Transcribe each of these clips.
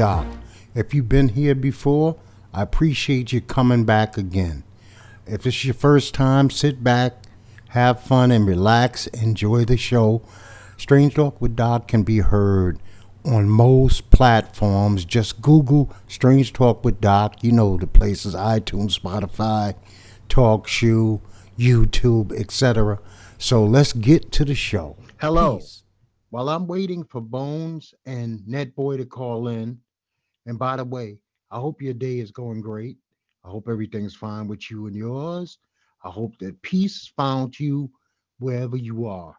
Doc. If you've been here before, I appreciate you coming back again. If it's your first time, sit back, have fun, and relax. Enjoy the show. Strange Talk with Doc can be heard on most platforms. Just Google Strange Talk with Doc. You know the places iTunes, Spotify, TalkShoe, YouTube, etc. So let's get to the show. Hello. While I'm waiting for Bones and Netboy to call in, and by the way, I hope your day is going great. I hope everything's fine with you and yours. I hope that peace found you wherever you are.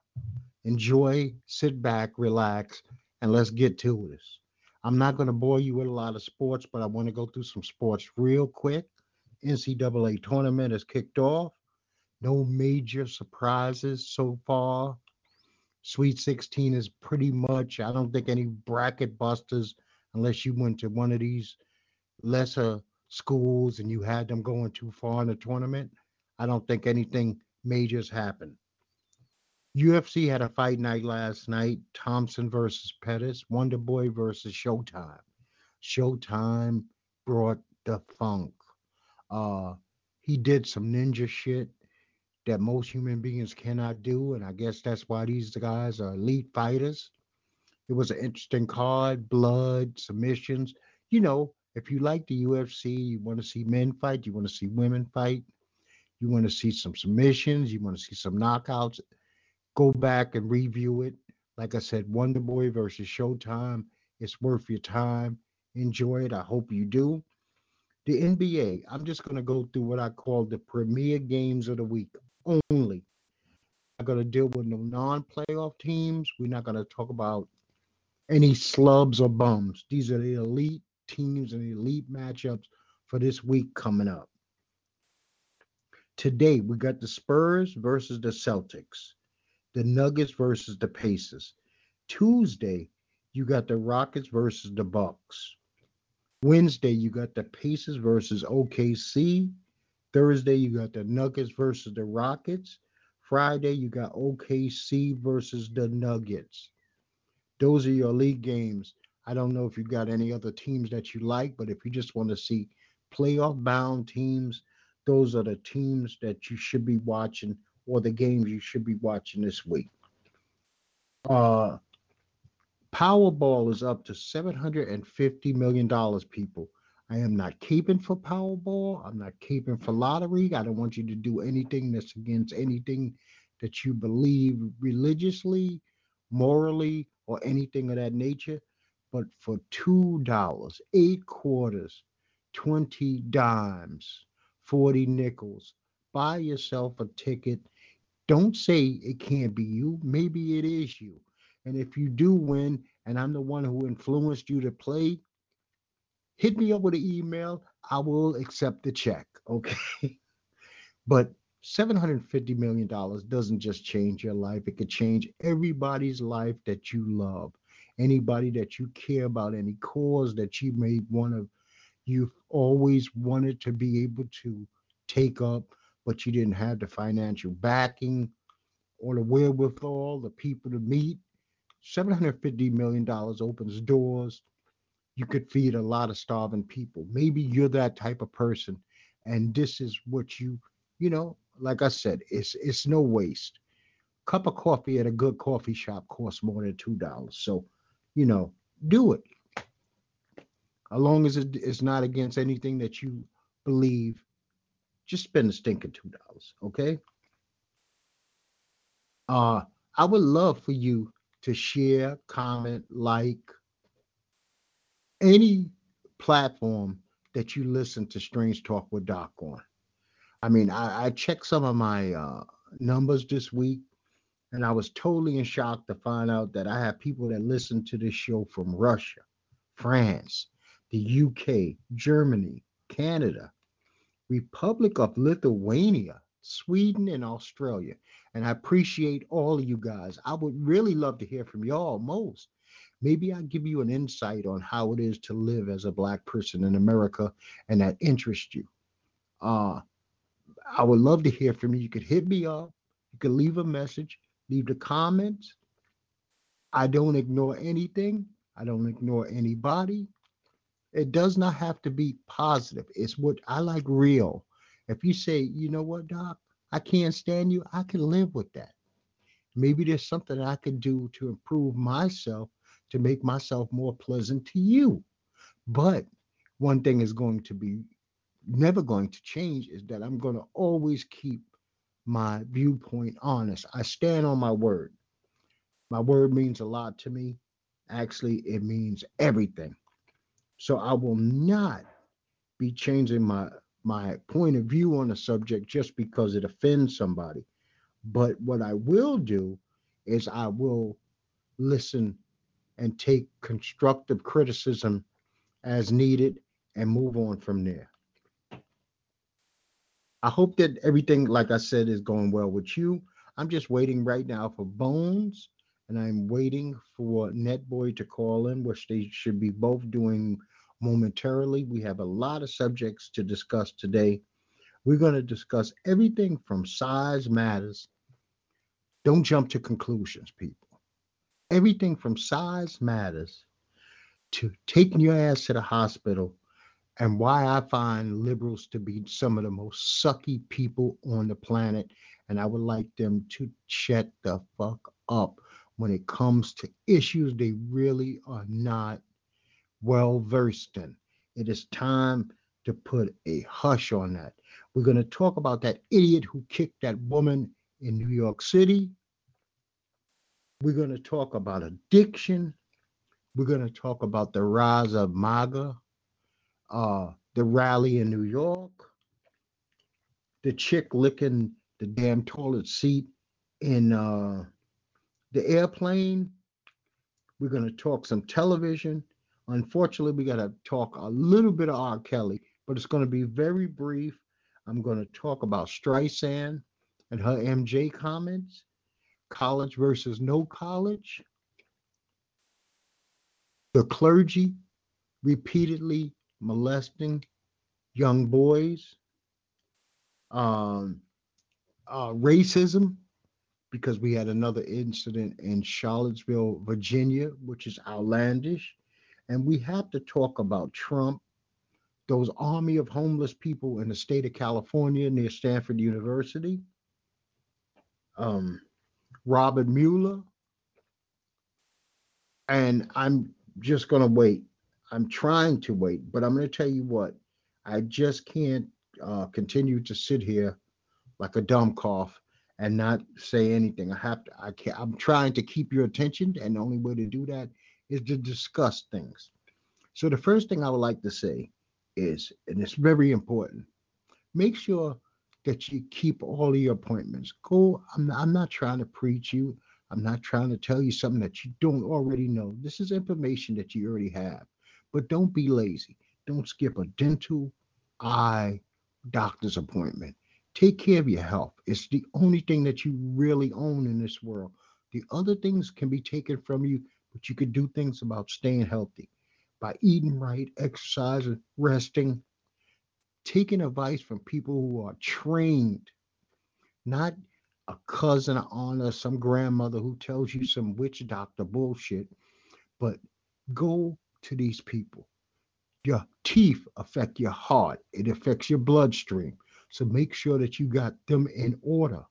Enjoy, sit back, relax, and let's get to this. I'm not going to bore you with a lot of sports, but I want to go through some sports real quick. NCAA tournament has kicked off. No major surprises so far. Sweet 16 is pretty much, I don't think any bracket busters, unless you went to one of these lesser schools and you had them going too far in the tournament. I don't think anything major's happened. UFC had a fight night last night Thompson versus Pettis, Wonder Boy versus Showtime. Showtime brought the funk. Uh, he did some ninja shit that most human beings cannot do. And I guess that's why these guys are elite fighters. It was an interesting card, blood, submissions. You know, if you like the UFC, you want to see men fight, you want to see women fight, you want to see some submissions, you want to see some knockouts, go back and review it. Like I said, Wonder Boy versus Showtime. It's worth your time. Enjoy it. I hope you do. The NBA, I'm just going to go through what I call the premier games of the week only. I'm going to deal with no non playoff teams. We're not going to talk about any slubs or bums. These are the elite teams and elite matchups for this week coming up. Today, we got the Spurs versus the Celtics, the Nuggets versus the Pacers. Tuesday, you got the Rockets versus the Bucks. Wednesday, you got the Pacers versus OKC. Thursday, you got the Nuggets versus the Rockets. Friday, you got OKC versus the Nuggets. Those are your league games. I don't know if you got any other teams that you like, but if you just want to see playoff bound teams, those are the teams that you should be watching or the games you should be watching this week. Uh Powerball is up to $750 million, people. I am not caping for Powerball. I'm not caping for lottery. I don't want you to do anything that's against anything that you believe religiously, morally, or anything of that nature. But for $2, eight quarters, 20 dimes, 40 nickels, buy yourself a ticket. Don't say it can't be you. Maybe it is you. And if you do win, and I'm the one who influenced you to play, hit me up with an email. I will accept the check. Okay. but $750 million doesn't just change your life, it could change everybody's life that you love. Anybody that you care about, any cause that you may want to, you've always wanted to be able to take up, but you didn't have the financial backing or the wherewithal, the people to meet. $750 million opens doors. You could feed a lot of starving people. Maybe you're that type of person. And this is what you, you know, like I said, it's it's no waste. Cup of coffee at a good coffee shop costs more than two dollars. So, you know, do it. As long as it is not against anything that you believe, just spend a stinking two dollars. Okay. Uh, I would love for you to share, comment, like any platform that you listen to Strange Talk with Doc on. I mean, I, I checked some of my uh, numbers this week, and I was totally in shock to find out that I have people that listen to this show from Russia, France, the UK, Germany, Canada, Republic of Lithuania, Sweden, and Australia. And I appreciate all of you guys. I would really love to hear from y'all most. Maybe I'll give you an insight on how it is to live as a black person in America and that interests you. Uh, I would love to hear from you. You could hit me up, you could leave a message, leave the comments. I don't ignore anything, I don't ignore anybody. It does not have to be positive. It's what I like real. If you say, you know what, Doc, I can't stand you, I can live with that. Maybe there's something I can do to improve myself to make myself more pleasant to you. But one thing is going to be never going to change is that I'm going to always keep my viewpoint honest. I stand on my word. My word means a lot to me. Actually, it means everything. So I will not be changing my my point of view on a subject just because it offends somebody. But what I will do is I will listen and take constructive criticism as needed and move on from there. I hope that everything, like I said, is going well with you. I'm just waiting right now for Bones, and I'm waiting for Netboy to call in, which they should be both doing momentarily. We have a lot of subjects to discuss today. We're going to discuss everything from size matters. Don't jump to conclusions, people. Everything from size matters to taking your ass to the hospital and why I find liberals to be some of the most sucky people on the planet. And I would like them to shut the fuck up when it comes to issues they really are not well versed in. It is time to put a hush on that. We're going to talk about that idiot who kicked that woman in New York City. We're going to talk about addiction. We're going to talk about the rise of MAGA, uh, the rally in New York, the chick licking the damn toilet seat in uh, the airplane. We're going to talk some television. Unfortunately, we got to talk a little bit of R. Kelly, but it's going to be very brief. I'm going to talk about Streisand and her MJ comments, college versus no college, the clergy repeatedly molesting young boys, um, uh, racism, because we had another incident in Charlottesville, Virginia, which is outlandish. And we have to talk about Trump, those army of homeless people in the state of California near Stanford University, um, Robert Mueller. And I'm just going to wait. I'm trying to wait, but I'm going to tell you what, I just can't uh, continue to sit here like a dumb cough and not say anything. I have to, I can't, I'm trying to keep your attention, and the only way to do that is to discuss things. So the first thing I would like to say is, and it's very important, make sure that you keep all your appointments. Go. I'm not, I'm not trying to preach you. I'm not trying to tell you something that you don't already know. This is information that you already have. But don't be lazy. Don't skip a dental, eye, doctor's appointment. Take care of your health. It's the only thing that you really own in this world. The other things can be taken from you but you can do things about staying healthy by eating right, exercising, resting, taking advice from people who are trained, not a cousin, an aunt, or some grandmother who tells you some witch doctor bullshit, but go to these people. Your teeth affect your heart, it affects your bloodstream. So make sure that you got them in order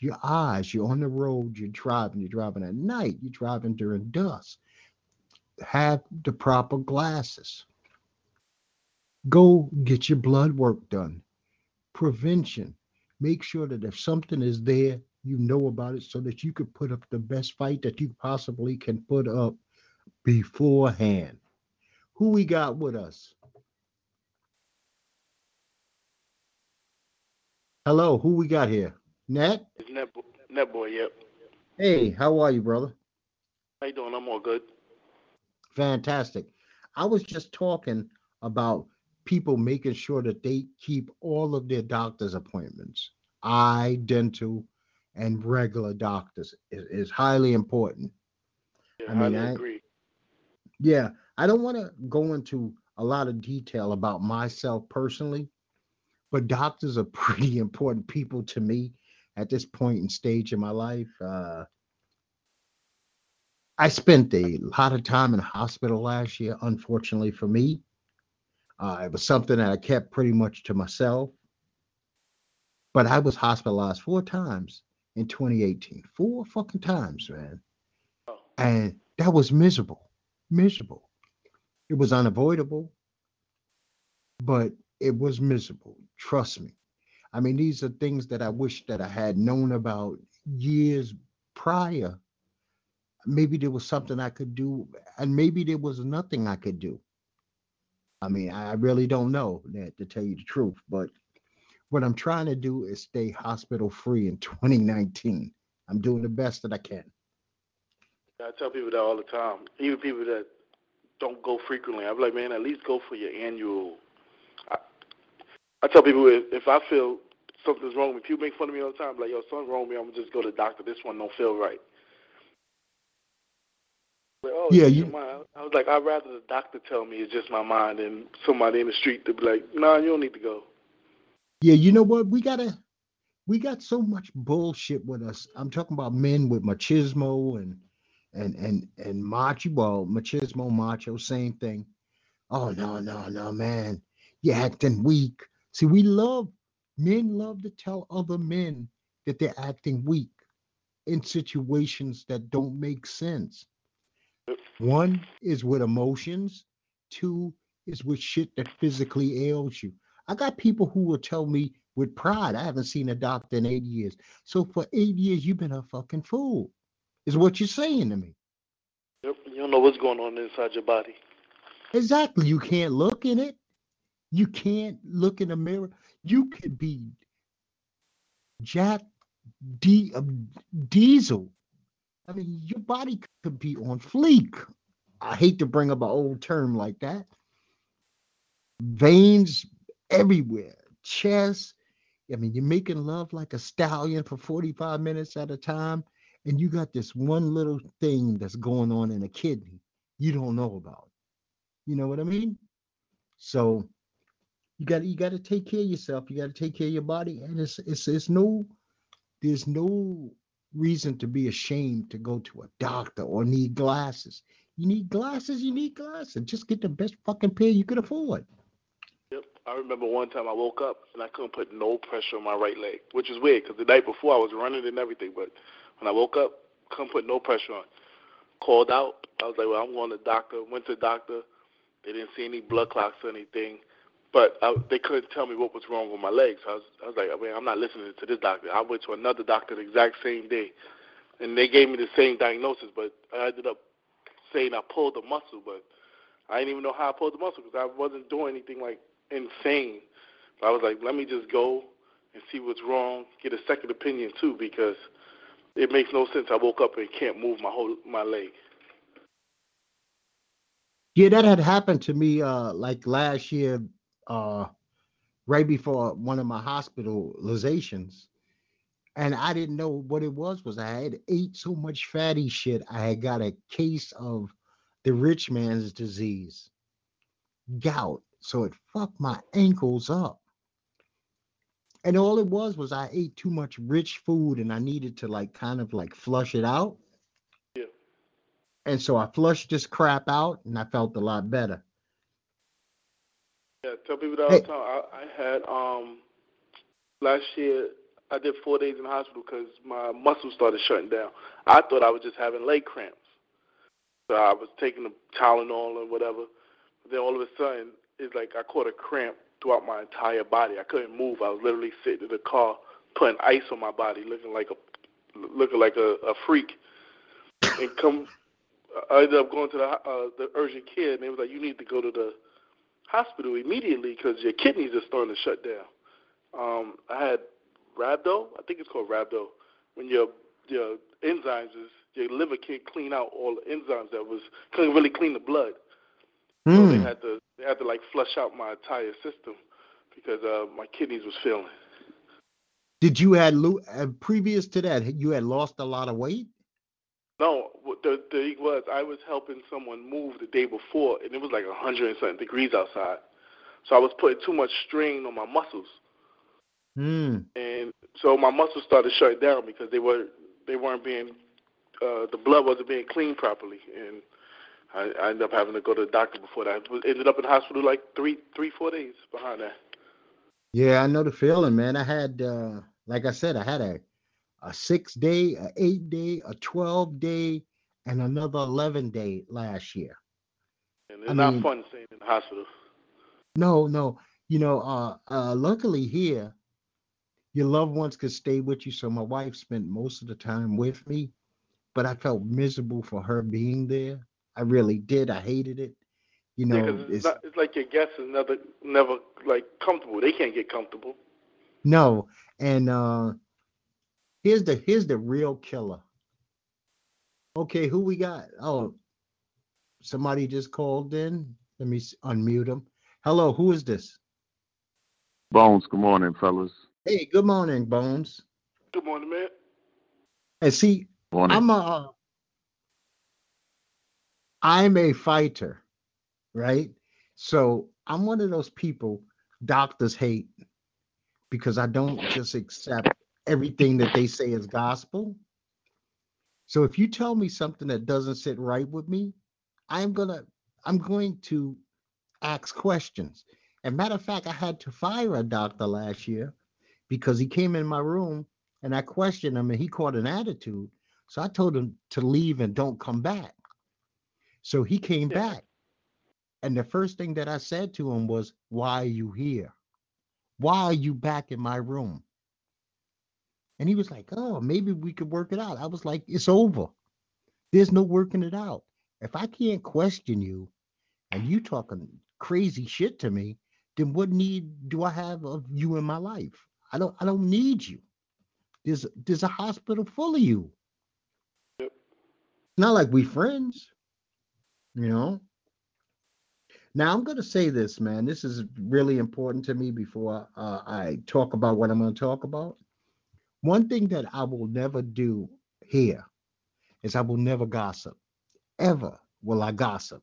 your eyes. You're on the road, you're driving, you're driving at night, you're driving during dusk. Have the proper glasses. Go get your blood work done. Prevention. Make sure that if something is there, you know about it so that you could put up the best fight that you possibly can put up beforehand. Who we got with us? Hello, who we got here? Net? Net, Net Boy, yep. Hey, how are you, brother? How you doing? I'm all good. Fantastic. I was just talking about people making sure that they keep all of their doctor's appointments, eye, dental, and regular doctors is, is highly important. Yeah, I mean, I I- agree. Yeah, I don't want to go into a lot of detail about myself personally, but doctors are pretty important people to me at this point and stage in my life. Uh, I spent a lot of time in hospital last year, unfortunately for me. Uh, it was something that I kept pretty much to myself. But I was hospitalized four times in 2018. Four fucking times, man. Oh. And that was miserable miserable. It was unavoidable, but it was miserable. Trust me. I mean, these are things that I wish that I had known about years prior. Maybe there was something I could do, and maybe there was nothing I could do. I mean, I really don't know that to tell you the truth, but what I'm trying to do is stay hospital free in 2019. I'm doing the best that I can. I tell people that all the time. Even people that don't go frequently. I'm like, man, at least go for your annual. I, I tell people if, if I feel something's wrong with me, people make fun of me all the time. Like, yo, something's wrong with me. I'm gonna just go to the doctor. This one don't feel right. Like, oh, Yeah, you-. I was like, I'd rather the doctor tell me it's just my mind than somebody in the street to be like, nah, you don't need to go. Yeah, you know what? We gotta we got so much bullshit with us. I'm talking about men with machismo and and and and macho. Well, machismo, macho, same thing. Oh no, no, no, man, you're acting weak. See, we love men love to tell other men that they're acting weak in situations that don't make sense. One is with emotions. Two is with shit that physically ails you. I got people who will tell me with pride, I haven't seen a doctor in eight years. So for eight years, you've been a fucking fool, is what you're saying to me. Yep, you don't know what's going on inside your body. Exactly. You can't look in it. You can't look in the mirror. You could be Jack D, uh, Diesel. I mean, your body could be on fleek. I hate to bring up an old term like that. Veins everywhere, chest. I mean, you're making love like a stallion for 45 minutes at a time, and you got this one little thing that's going on in a kidney you don't know about. You know what I mean? So you got you got to take care of yourself. You got to take care of your body, and it's it's it's no there's no reason to be ashamed to go to a doctor or need glasses. You need glasses. You need glasses. Just get the best fucking pair you could afford. Yep. I remember one time I woke up and I couldn't put no pressure on my right leg, which is weird because the night before I was running and everything. But when I woke up, couldn't put no pressure on. Called out. I was like, well, I'm going to the doctor. Went to the doctor. They didn't see any blood clots or anything. But I, they couldn't tell me what was wrong with my legs. So I was, I was like, I mean, I'm not listening to this doctor. I went to another doctor the exact same day, and they gave me the same diagnosis. But I ended up saying I pulled the muscle, but I didn't even know how I pulled the muscle because I wasn't doing anything like insane. But I was like, let me just go and see what's wrong, get a second opinion too, because it makes no sense. I woke up and can't move my whole my leg. Yeah, that had happened to me uh like last year, uh right before one of my hospitalizations. And I didn't know what it was was I had ate so much fatty shit. I had got a case of the rich man's disease, gout. So it fucked my ankles up. And all it was was I ate too much rich food and I needed to like kind of like flush it out. Yeah. And so I flushed this crap out and I felt a lot better. Yeah, tell people that all Hey. the time. I, I had um last year I did four days in the hospital because my muscles started shutting down. I thought I was just having leg cramps, so I was taking the Tylenol and whatever. But then all of a sudden, it's like I caught a cramp throughout my entire body. I couldn't move. I was literally sitting in the car putting ice on my body, looking like a looking like a, a freak, and come. I ended up going to the uh, the urgent care, and they was like, "You need to go to the hospital immediately because your kidneys are starting to shut down." Um, I had rhabdo. I think it's called rhabdo. When your your enzymes is your liver can't clean out all the enzymes that was couldn't really clean the blood. Mm. So they Hmm. had to they had to like flush out my entire system because uh, my kidneys was failing. Did you had lo- uh, previous to that you had lost a lot of weight? No, the the thing was I was helping someone move the day before, and it was like a hundred and something degrees outside. So I was putting too much strain on my muscles, Hmm. and so my muscles started shutting down because they were they weren't being uh, the blood wasn't being cleaned properly, and I, I ended up having to go to the doctor before that. Ended up in the hospital like three three four days behind that. Yeah, I know the feeling, man. I had, uh, like I said, I had a a six day, a eight day, a twelve day, and another eleven day last year. And it's I not mean- fun staying in the hospital. No, no. You know, uh, uh, luckily here, your loved ones could stay with you. So my wife spent most of the time with me, but I felt miserable for her being there. I really did. I hated it. You know, Yeah, 'cause it's, it's, not, it's like your guests is never never like comfortable. They can't get comfortable. no. And uh, here's the here's the real killer. Okay, who we got? Oh, somebody just called in. Let me unmute him. Hello, who is this? Bones, good morning, fellas. Hey, good morning, Bones. Good morning, man. And see, Morning. I'm a I'm a fighter, right? So I'm one of those people doctors hate because I don't just accept everything that they say is gospel. So if you tell me something that doesn't sit right with me, I'm gonna I'm going to ask questions. And matter of fact, I had to fire a doctor last year because he came in my room and I questioned him and he caught an attitude. So I told him to leave and don't come back. So he came Yeah. back. And the first thing that I said to him was, Why are you here? Why are you back in my room? And he was like, Oh, maybe we could work it out. I was like, It's over. There's no working it out. If I can't question you and you talking crazy shit to me, then what need do I have of you in my life? I don't I don't need you. There's there's a hospital full of you. Yep. Not like we friends, you know. Now I'm gonna say this, man. This is really important to me before uh, I talk about what I'm gonna talk about. One thing that I will never do here is I will never gossip. Ever will I gossip.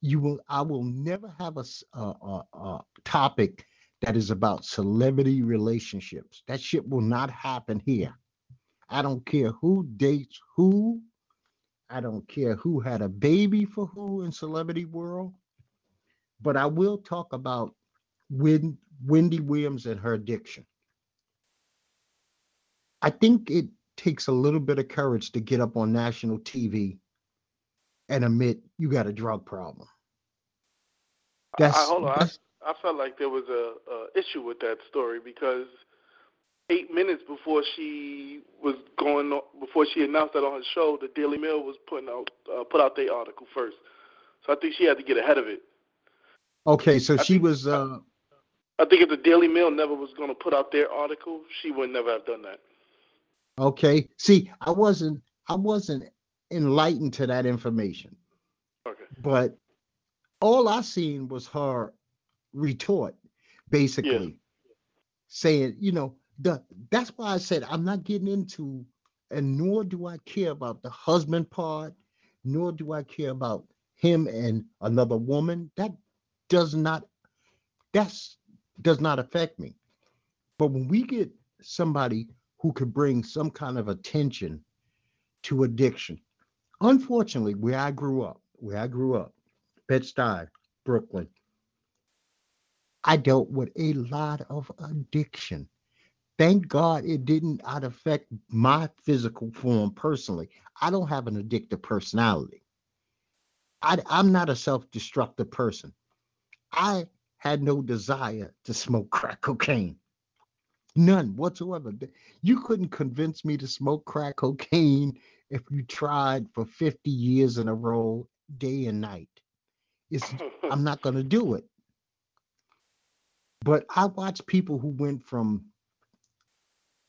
You will. I will never have a topic that is about celebrity relationships. That shit will not happen here. I don't care who dates who. I don't care who had a baby for who in celebrity world. But I will talk about Win, Wendy Williams and her addiction. I think it takes a little bit of courage to get up on national TV and admit you got a drug problem. I, I, That's, hold on. I, I felt like there was a, a issue with that story because eight minutes before she was going, on, before she announced that on her show, the Daily Mail was putting out uh, put out their article first. So I think she had to get ahead of it. okay. So I she think- was. Uh, I think if the Daily Mail never was going to put out their article, she would never have done that. Okay. See, I wasn't I wasn't enlightened to that information. Okay. But all I seen was her retort, basically saying, you know, the that's why I said I'm not getting into and nor do I care about the husband part, nor do I care about him and another woman. That does not that's does not affect me. But when we get somebody who could bring some kind of attention to addiction, unfortunately, where I grew up, where I grew up, Bed-Stuy, Brooklyn, I dealt with a lot of addiction. Thank God it didn't affect my physical form personally. I don't have an addictive personality. I, I'm not a self-destructive person. I had no desire to smoke crack cocaine. None whatsoever. You couldn't convince me to smoke crack cocaine if you tried for 50 years in a row, day and night. It's, I'm not going to do it. But I watch people who went from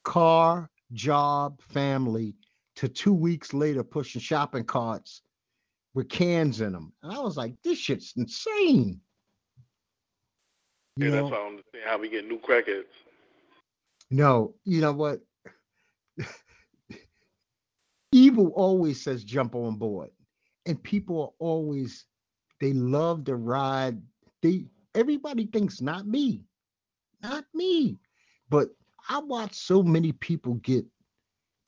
car, job, family to two weeks later pushing shopping carts with cans in them. And I was like, this shit's insane. You yeah, know? that's why I understand how we get new crackheads. No, you know what? Evil always says jump on board. And people are always they love to ride. They everybody thinks not me. Not me. But I watch so many people get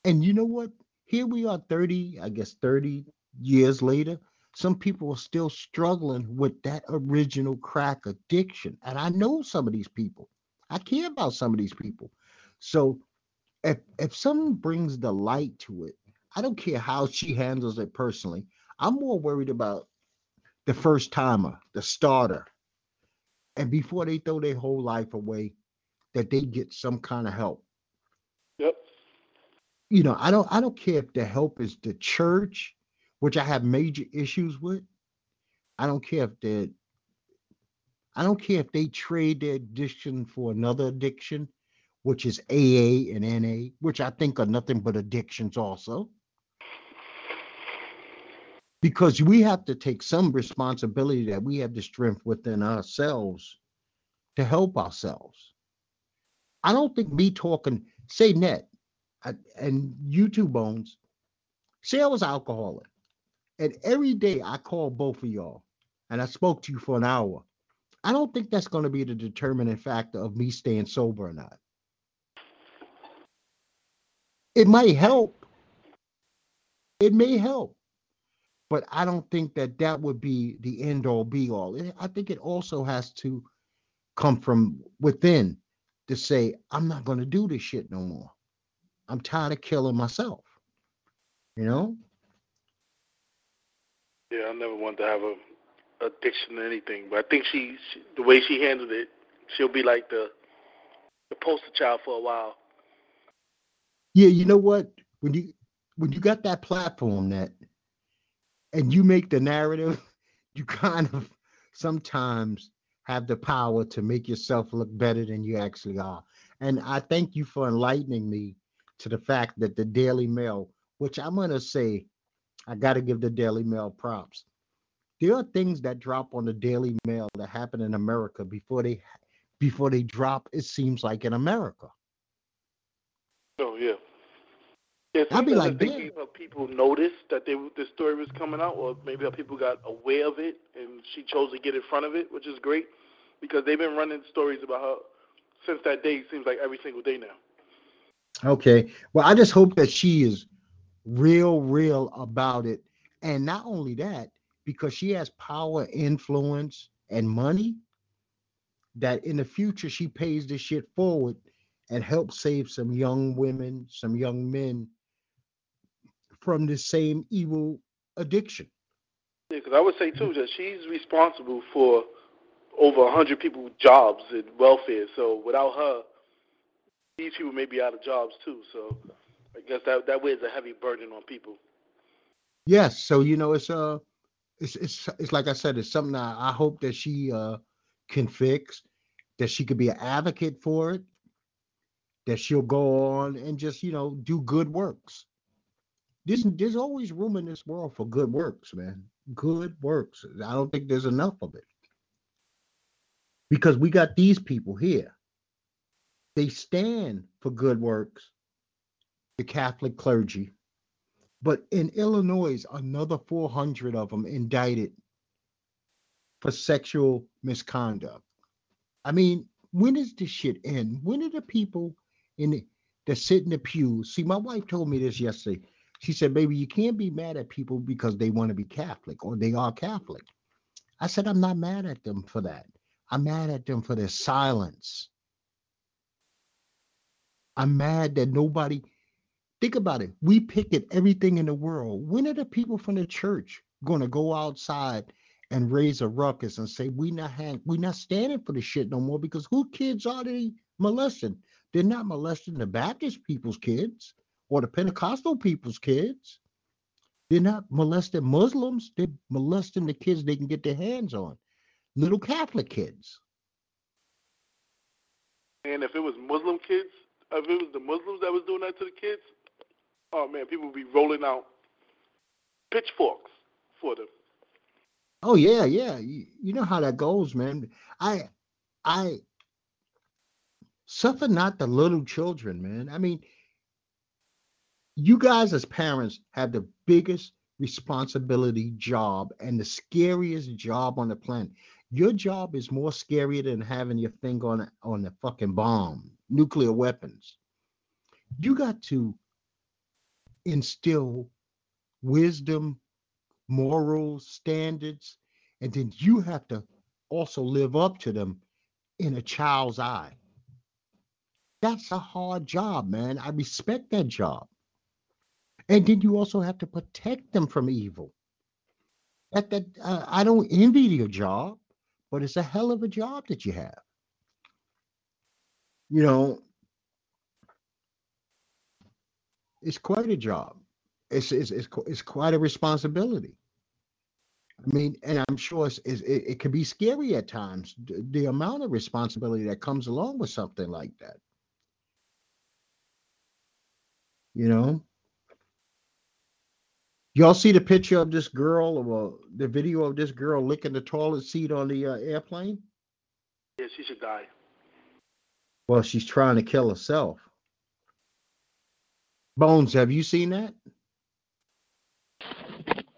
and you know what? Here we are 30, I guess 30 years later. Some people are still struggling with that original crack addiction. And I know some of these people. I care about some of these people. So if if someone brings the light to it, I don't care how she handles it personally. I'm more worried about the first timer, the starter. And before they throw their whole life away, that they get some kind of help. Yep. You know, I don't I don't care if the help is the church, which I have major issues with. I don't care if they I don't care if they trade their addiction for another addiction which is AA and NA, which I think are nothing but addictions also. Because we have to take some responsibility that we have the strength within ourselves to help ourselves. I don't think me talking, say net, uh, and you two bones, say I was alcoholic. And every day I call both of y'all and I spoke to you for an hour. I don't think that's going to be the determining factor of me staying sober or not. It might help. It may help. But I don't think that that would be the end all be all. I think it also has to come from within to say, I'm not going to do this shit no more. I'm tired of killing myself. You know? Yeah, I never wanted to have a addiction to anything, but I think she, she the way she handled it, she'll be like the the poster child for a while. Yeah, you know what? When you when you got that platform that and you make the narrative, you kind of sometimes have the power to make yourself look better than you actually are. And I thank you for enlightening me to the fact that the Daily Mail, which I'm going to say, I got to give the Daily Mail props. There are things that drop on the Daily Mail that happen in America before they before they drop. It seems like in America. Oh yeah. Yeah, I'd be like, damn. people noticed that they the story was coming out, or maybe people got aware of it, and she chose to get in front of it, which is great, because they've been running stories about her since that day. Seems like every single day now. Okay, well, I just hope that she is real, real about it, and not only that, because she has power, influence, and money. That in the future she pays this shit forward and helps save some young women, some young men from the same evil addiction. Yeah, because I would say too that she's responsible for over a hundred people jobs and welfare. So without her, these people may be out of jobs too. So I guess that that weighs a heavy burden on people. Yes. So you know, it's uh, it's it's it's like I said, it's something I, I hope that she uh can fix, that she could be an advocate for it, that she'll go on and just you know do good works there's there's always room in this world for good works, man. Good works. I don't think there's enough of it. Because we got these people here. They stand for good works, the Catholic clergy. But in Illinois, another 400 of them indicted for sexual misconduct. I mean, when does this shit end? When are the people in the, that sit in the pews? See, my wife told me this yesterday. She said, Baby, you can't be mad at people because they want to be Catholic or they are Catholic. I said, I'm not mad at them for that. I'm mad at them for their silence. I'm mad that nobody, think about it. We picket everything in the world. When are the people from the church going to go outside and raise a ruckus and say, we not we not standing for the shit no more because who kids are they molesting? They're not molesting the Baptist people's kids or the Pentecostal people's kids. They're not molesting Muslims. They're molesting the kids they can get their hands on. Little Catholic kids. And if it was Muslim kids, if it was the Muslims that was doing that to the kids, oh man, people would be rolling out pitchforks for them. Oh yeah, yeah. You, you know how that goes, man. I I suffer not the little children, man. I mean, you guys as parents have the biggest responsibility job and the scariest job on the planet. Your job is more scarier than having your finger on on the fucking bomb, nuclear weapons. You got to instill wisdom, morals, standards, and then you have to also live up to them in a child's eye. That's a hard job, man. I respect that job. And then you also have to protect them from evil. That, that uh, I don't envy your job, but it's a hell of a job that you have. You know, it's quite a job. It's it's it's, it's quite a responsibility. I mean, and I'm sure it's, it's, it, it can be scary at times. The, the amount of responsibility that comes along with something like that. You know, y'all see the picture of this girl or the video of this girl licking the toilet seat on the uh, airplane? Yeah, she should die. Well, she's trying to kill herself. Bones, have you seen that?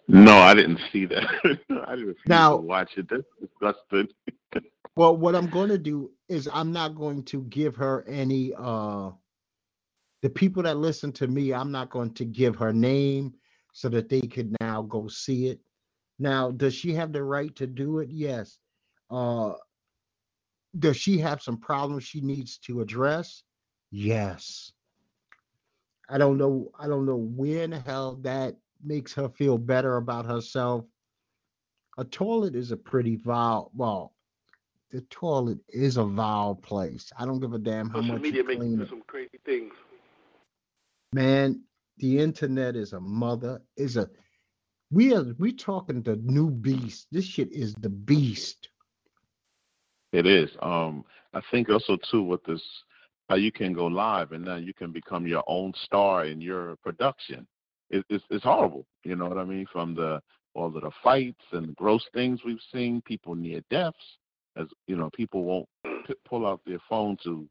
No, I didn't see that. I didn't Now- watch it. That's disgusting. Well, what I'm going to do is I'm not going to give her any uh the people that listen to me, I'm not going to give her name so that they could now go see it. Now, does she have the right to do it? Yes. Uh does she have some problems she needs to address? Yes. I don't know I don't know when the hell that makes her feel better about herself. A toilet is a pretty vile well, the toilet is a vile place. I don't give a damn how Social much media you makes clean do it. some crazy things. Man, the internet is a mother, is a we are we talking the new beast. This shit is the beast. It is. Um, I think also too with this, how you can go live and now you can become your own star in your production. It, it's it's horrible. You know what I mean? From the all of the fights and gross things we've seen, people near deaths, as you know, people won't p- pull out their phone to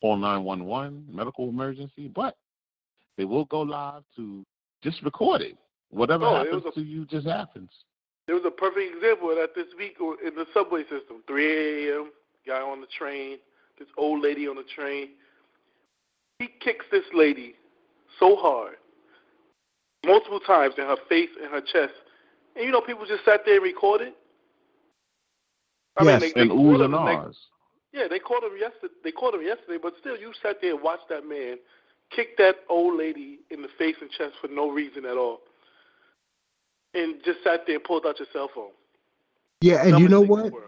call 911 medical emergency, but they will go live to just record it. Whatever Oh, happens was a- to you just happens. There was a perfect example of that this week in the subway system. 3 a.m. Guy on the train. This old lady on the train. He kicks this lady so hard, multiple times in her face and her chest. And you know, people just sat there and recorded. I Yes, mean, they, And they oohs and him, ahs. yeah, they caught him yesterday. They caught him yesterday, but still, you sat there and watched that man kick that old lady in the face and chest for no reason at all, and just sat there and pulled out your cell phone. Yeah, and you know thing in the what?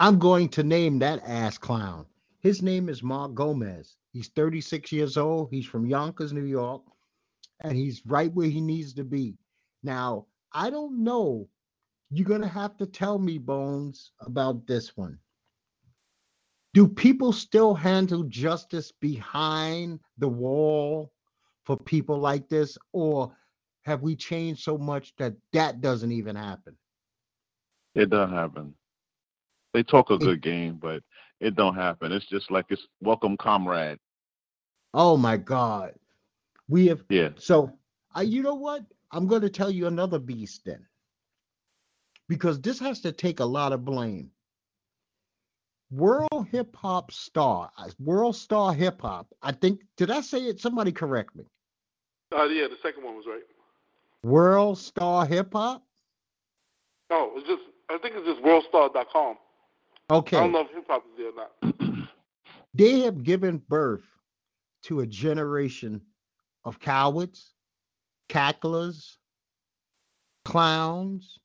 I'm going to name that ass clown. His name is Mark Gomez. He's 36 years old. He's from Yonkers, New York, and he's right where he needs to be. Now, I don't know. You're going to have to tell me, Bones, about this one. Do people still handle justice behind the wall for people like this, or have we changed so much that that doesn't even happen? It doesn't happen. They talk a good game, but it don't happen. It's just like it's welcome comrade. Oh my God. We have Yeah. So, I, you know what? I'm going to tell you another beast then, because this has to take a lot of blame. World hip hop star, uh, world star hip hop. I think, did I say it? Somebody correct me. Uh, yeah, the second one was right. World star hip hop. No, it's just I think it's just worldstar.com. Okay. I don't know if hip hop is there or not. They have given birth to a generation of cowards, cacklers, clowns,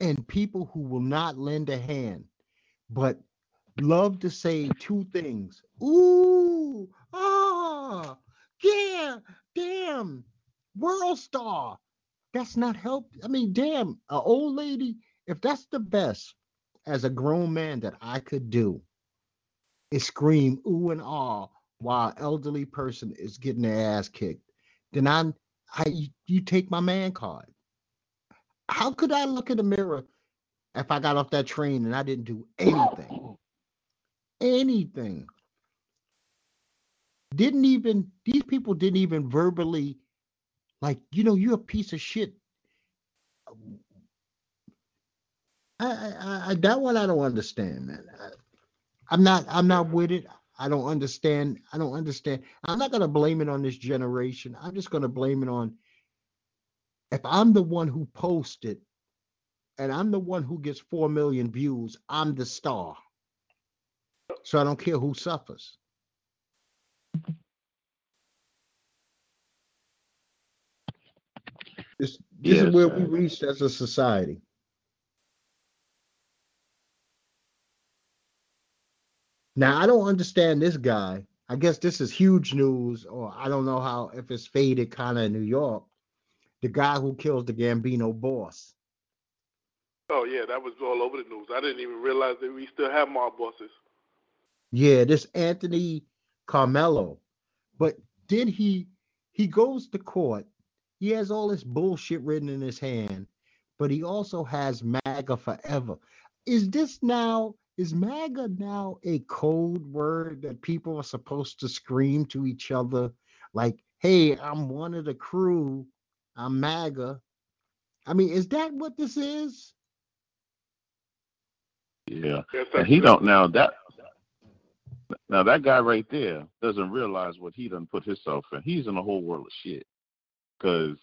and people who will not lend a hand. But love to say two things. Ooh, ah, yeah, damn, world star. That's not help. I mean, damn, an old lady. If that's the best as a grown man that I could do, is scream ooh and ah while elderly person is getting their ass kicked, then I'm I you take my man card. How could I look in the mirror if I got off that train and I didn't do anything? Anything. Didn't even these people didn't even verbally like, you know, you're a piece of shit. I, I, I that one I don't understand, man. I, I'm not I'm not with it. I don't understand. I don't understand. I'm not to blame it on this generation. I'm just to blame it on if I'm the one who posted and I'm the one who gets 4 million views, I'm the star. So I don't care who suffers. This, this yes, is where we reached as a society. Now I don't understand this guy. I guess this is huge news, or I don't know how if it's faded kind of in New York. The guy who kills the Gambino boss. Oh yeah, that was all over the news. I didn't even realize that we still have mob bosses. Yeah, this Anthony Comello. But did he he goes to court. He has all this bullshit written in his hand, but he also has MAGA forever. Is this now is MAGA now a code word that people are supposed to scream to each other? Like, hey, I'm one of the crew. I'm MAGA. I mean, is that what this is? Yeah. And he don't now that now that guy right there doesn't realize what he done put himself in. He's in a whole world of shit. Cause,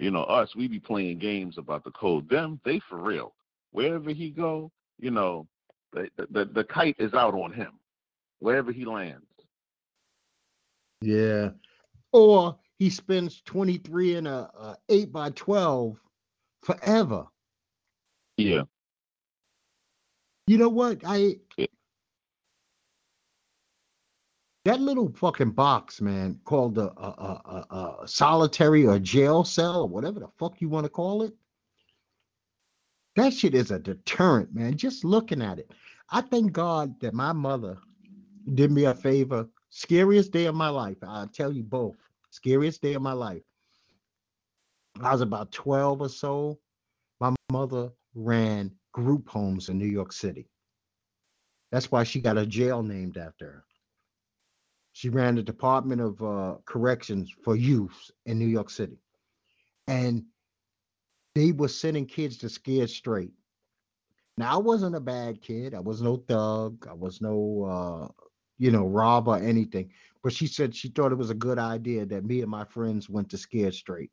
you know, us, we be playing games about the code. Them, they for real. Wherever he go, you know, the, the, the kite is out on him wherever he lands. Yeah. Or he spends 23 in a, a 8 by 12 forever. Yeah. You know what? I that little fucking box, man, called a, a, a, a solitary or jail cell or whatever the fuck you want to call it. That shit is a deterrent, man. Just looking at it. I thank God that my mother did me a favor. Scariest day of my life. I'll tell you both. Scariest day of my life. I was about 12 or so. My mother ran group homes in New York City. That's why she got a jail named after her. She ran the Department of uh, Corrections for youth in New York City. And they were sending kids to Scared Straight. Now I wasn't a bad kid. I was no thug. I was no uh, you know, robber or anything. But she said she thought it was a good idea that me and my friends went to Scared Straight.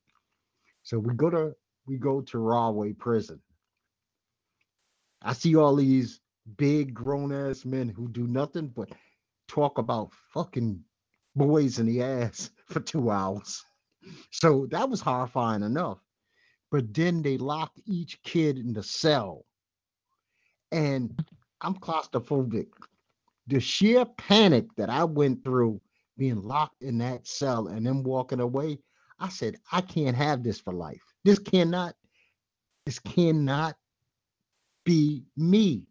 So we go to we go to Rahway prison. I see all these big grown ass men who do nothing but talk about fucking boys in the ass for two hours. So that was horrifying enough but then they locked each kid in the cell. And I'm claustrophobic. The sheer panic that I went through being locked in that cell and then walking away, I said, I can't have this for life. This cannot, this cannot be me.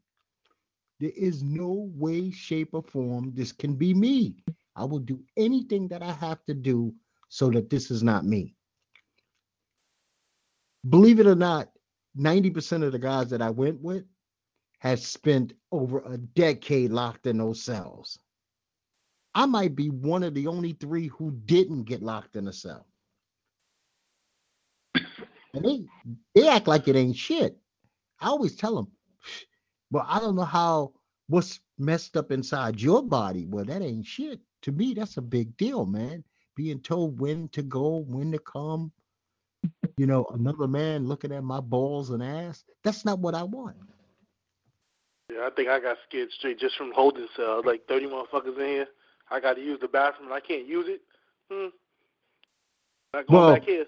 There is no way, shape, or form this can be me. I will do anything that I have to do so that this is not me believe it or not, 90% of the guys that I went with had spent over a decade locked in those cells. I might be one of the only three who didn't get locked in a cell. And they they act like it ain't shit. I always tell them, well, I don't know how what's messed up inside your body. Well, that ain't shit. To me, that's a big deal, man. Being told when to go, when to come, you know, another man looking at my balls and ass. That's not what I want. Yeah, I think I got scared straight just from holding cell. Like 30 motherfuckers in here. I got to use the bathroom and I can't use it. Hmm. Not going well, back here.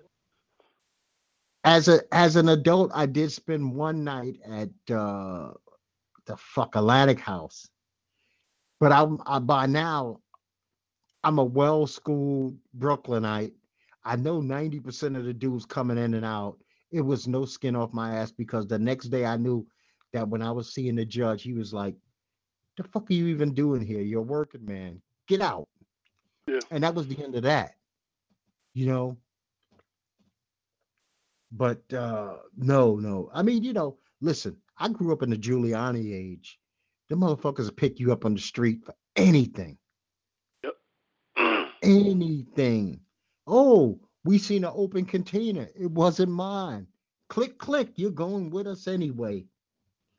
As a as an adult, I did spend one night at uh, the fuck Atlantic House, But I'm I, by now, I'm a well-schooled Brooklynite. I know 90% of the dudes coming in and out. It was no skin off my ass because the next day I knew that when I was seeing the judge, he was like, "The fuck are you even doing here? You're working man. Get out." Yeah. And that was the end of that. You know. But uh no, no. I mean, you know, listen, I grew up in the Giuliani age. The motherfuckers will pick you up on the street for anything. Yep. anything. Oh, we seen an open container. It wasn't mine. Click, click. You're going with us anyway.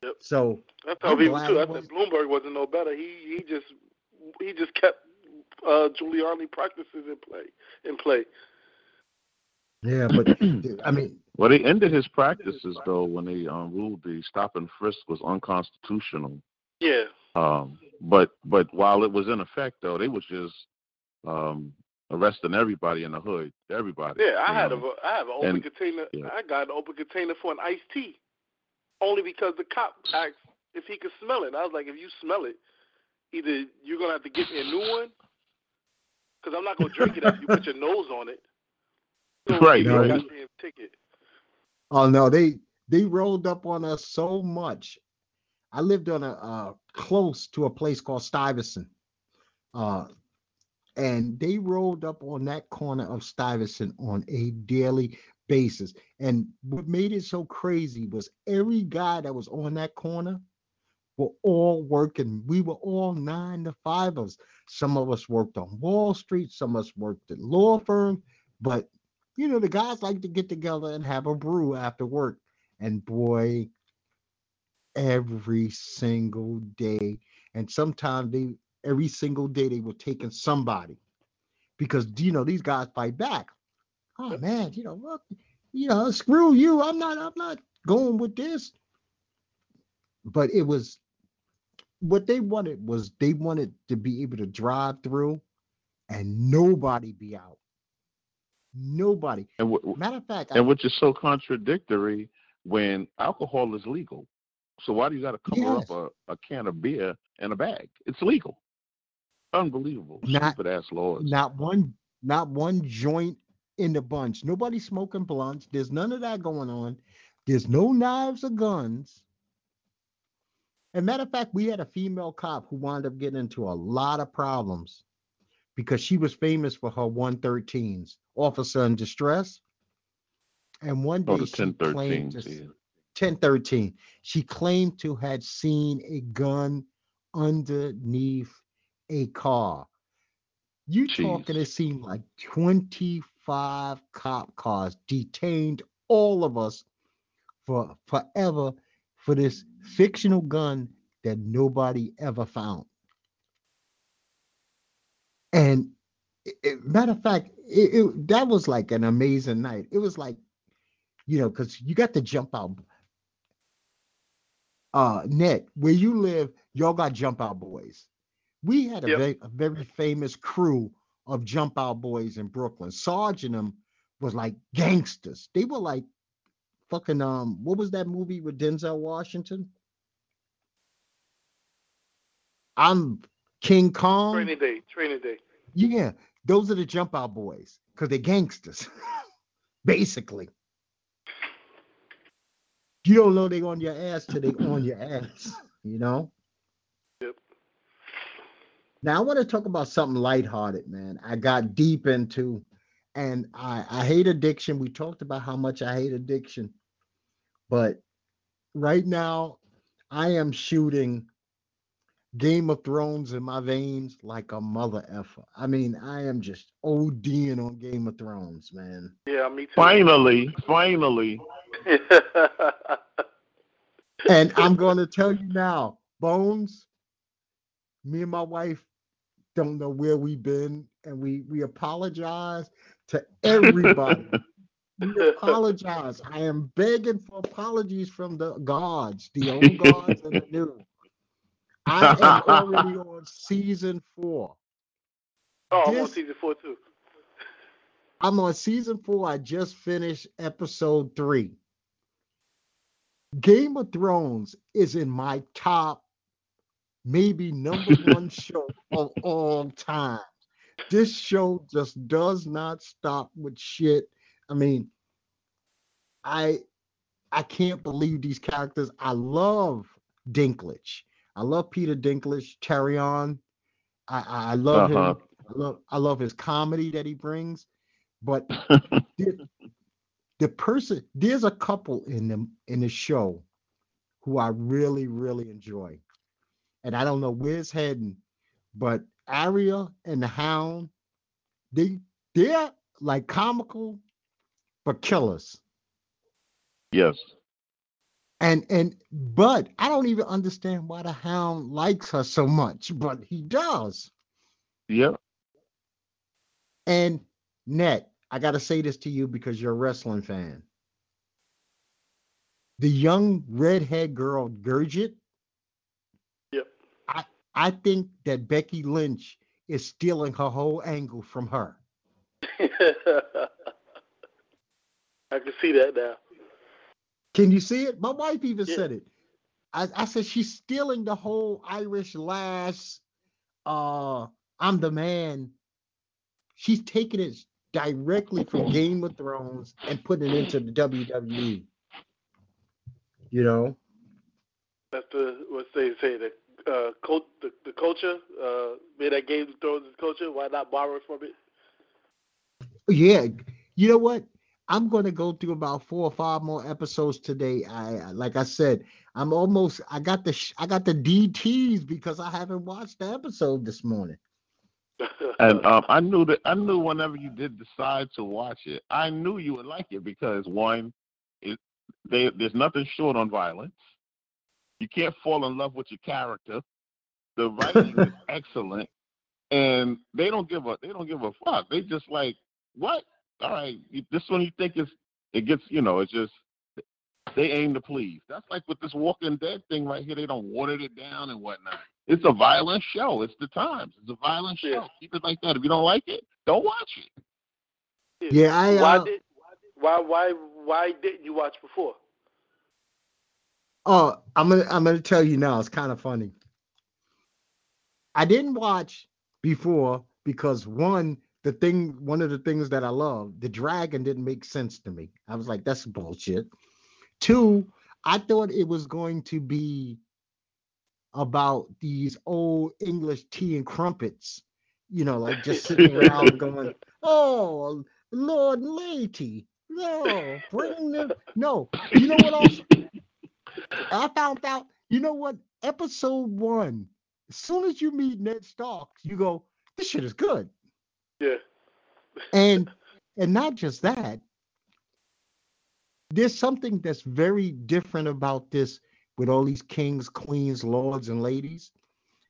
Yep. So thought I'm people too. I it Bloomberg wasn't no better. He he just he just kept uh Giuliani practices in play in play. yeah, but I mean, Well, they ended his practices though when they um, ruled the stop and frisk was unconstitutional. Yeah. Um, but but while it was in effect though, they was just um, arresting everybody in the hood. Everybody. Yeah, I had know. a I have an open And- container. yeah. I got an open container for an iced tea, only because the cop asked if he could smell it. I was like, if you smell it, either you're gonna have to get me a new one, because I'm not gonna drink it after you put your nose on it. So Right, give me a right. ticket. Oh no, they they rolled up on us so much. I lived on a uh, close to a place called Stuyvesant, uh, and they rolled up on that corner of Stuyvesant on a daily basis. And what made it so crazy was every guy that was on that corner were all working. We were all nine to fivers. Some of us worked on Wall Street, some of us worked at law firms, but you know, the guys like to get together and have a brew after work. And boy, every single day, and sometimes they every single day they were taking somebody because you know these guys fight back. Oh man, you know, look, you know, screw you. I'm not, I'm not going with this. But it was what they wanted was they wanted to be able to drive through and nobody be out. Nobody. And, w- Matter of fact, I- and which is so contradictory when alcohol is legal. So why do you got to cover Yes. up a, a can of beer in a bag? It's legal. Unbelievable. Not- Stupid ass laws. not one not one joint in the bunch nobody smoking blunts there's none of that going on there's no knives or guns and matter of fact we had a female cop who wound up getting into a lot of problems because she was famous for her 113s officer in distress and one day oh, she 1013. claimed to, yeah. 1013 she claimed to had seen a gun underneath a car you talking it seemed like 25 cop cars detained all of us for forever for this fictional gun that nobody ever found and it- it- matter of fact it, that was like an amazing night it was like you know because you got to jump out uh Nick, where you live, y'all got jump out boys. We had a, Yep. very, a very famous crew of jump out boys in Brooklyn. Sarge and them was like gangsters. They were like fucking um, what was that movie with Denzel Washington? I'm King Kong. Training day, training day. Yeah, those are the jump out boys because they're gangsters, basically. You don't know they on your ass till they on your ass, you know? Yep. Now I want to talk about something lighthearted, man. I got deep into, and I, I hate addiction. We talked about how much I hate addiction, but right now I am shooting Game of Thrones in my veins like a mother effer. I mean, I am just ODing on Game of Thrones, man. Yeah, me too. Finally, finally. And I'm going to tell you now, Bones, me and my wife don't know where we've been, and we we apologize to everybody. we apologize. I am begging for apologies from the gods, the old gods and the new. I am already on season four. oh, I'm on season four too. I'm on season four. I just finished episode three. Game of Thrones is in my top maybe number one show of all time. This show just does not stop with shit. I mean, I I can't believe these characters. I love Dinklage. I love Peter Dinklage, Tyrion. I, I, I love Uh-huh. him. I love I love his comedy that he brings. But the, the person there's a couple in them in the show who I really, really enjoy. And I don't know where it's heading, but Arya and the Hound, they they're like comical but killers. yes. And and but I don't even understand why the Hound likes her so much, but he does. Yep. And Net, I gotta say this to you because you're a wrestling fan. The young redhead girl Gurgit, Yep. I I think that Becky Lynch is stealing her whole angle from her. I can see that now. Can you see it? My wife even Yeah. said it. I, I said she's stealing the whole Irish lass. Uh, I'm the man. She's taking it directly from Game of Thrones and putting it into the WWE. You know, That's the what they say the uh cult, the, the culture uh made that Game of Thrones culture. Why not borrow from it? yeah. You know what? I'm going to go through about four or five more episodes today. I I- like I said, I'm almost. I got the sh- I got the DTS because I haven't watched the episode this morning. And um, I knew that I knew whenever you did decide to watch it, I knew you would like it because one, it they, there's nothing short on violence. You can't fall in love with your character. The writing is excellent, and they don't give a they don't give a fuck. They just like what? All right, this one you think is it gets you know it's just they aim to please. That's like with this Walking Dead thing right here. They don't water it down and whatnot. It's a violent show. It's the times. It's a violent show. Yeah. Keep it like that. If you don't like it, don't watch it. Yeah, I, why uh, did why why why didn't you watch before? Oh, I'm gonna I'm gonna tell you now. It's kind of funny. I didn't watch before because one, the thing, one of the things that I love, the dragon didn't make sense to me. I was like, that's bullshit. Two, I thought it was going to be about these old English tea and crumpets, you know, like just sitting around going, oh, Lord Lady, no, bring them. No, you know what else? I found out, you know what? Episode one, as soon as you meet Ned Stark, you go, this shit is good. Yeah. And and not just that, there's something that's very different about this with all these kings, queens, lords, and ladies.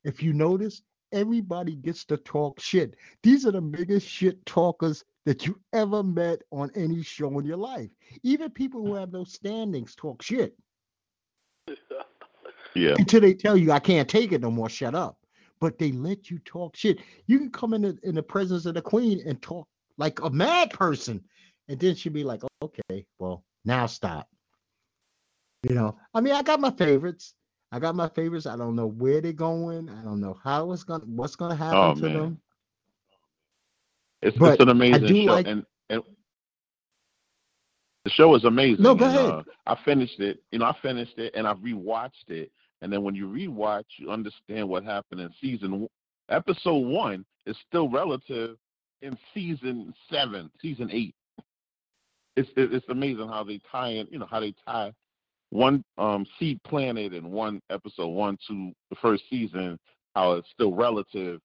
If you notice, everybody gets to talk shit. These are the biggest shit talkers that you ever met on any show in your life. Even people who have no standings talk shit. Yeah. until they tell you I can't take it no more, shut up. But they let you talk shit. You can come in the, in the presence of the queen and talk like a mad person, and then she'd be like, "Okay, well now stop." You know, I mean, I got my favorites. I got my favorites. I don't know where they're going. I don't know how it's gonna, what's gonna happen Oh, to man. them. It's, But it's an amazing show, like- and, and the show is amazing. No, go and, ahead. uh, I finished it. You know, I finished it, and I rewatched it. And then when you rewatch, you understand what happened in season w- episode one is still relative in season seven, season eight. It's it's amazing how they tie in. You know how they tie one um seed planet and one episode one to the first season. How it's still relative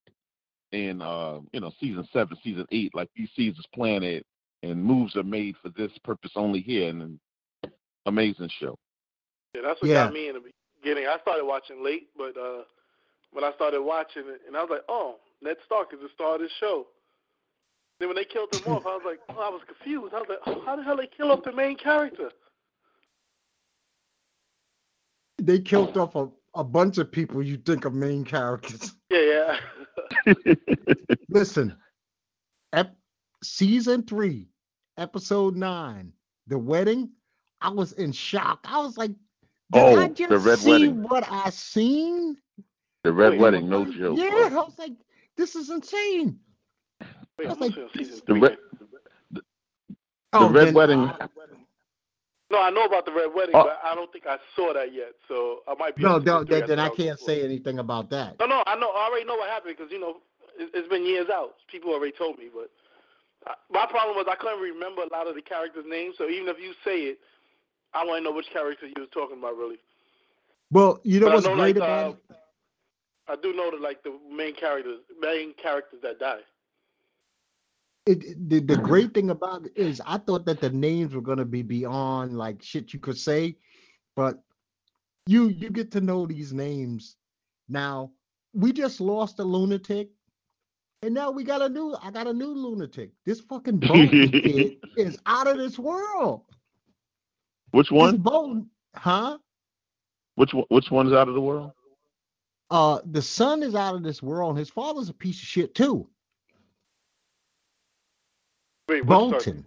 in uh, you know season seven, season eight, like he sees this planet and moves are made for this purpose only here, and then amazing show. Yeah, that's what Yeah. got me in the beginning. I started watching late, but uh when I started watching it, and I was like, oh, Ned Stark is the star of this show. Then when they killed him off, I was like, oh, I was confused. I was like, oh, how the hell they kill off the main character? They killed off a, a bunch of people you think are main characters. Yeah, yeah. Listen, ep- season three, episode nine, the wedding. I was in shock. I was like, did Oh, I the red see wedding. what I seen? The Red Wait, Wedding, no joke. Yeah. I was like, this is insane. Wait, I was like, listening to season The three. Red, then. Oh, the Red then, Wedding. uh, No, I know about the Red Wedding, Oh. but I don't think I saw that yet. So I might be. no, on season no, then, then I can't before. say anything about that. No, no, I know. I already know what happened because you know it, it's been years out. People already told me, but I, my problem was I couldn't remember a lot of the characters' names. So even if you say it, I want to know which character you was talking about, really. Well, you know But what's know, great like, about uh, it? I do know that like the main characters, main characters that die. it, the, the great thing about it is I thought that the names were gonna be beyond like shit you could say, but you you get to know these names. Now we just lost a lunatic, and now we got a new I got a new lunatic. This fucking kid is out of this world. Which This one? Bolton, huh? Which one? Which one's out of the world? Uh the son is out of this world, and his father's a piece of shit too. Wait, Bolton.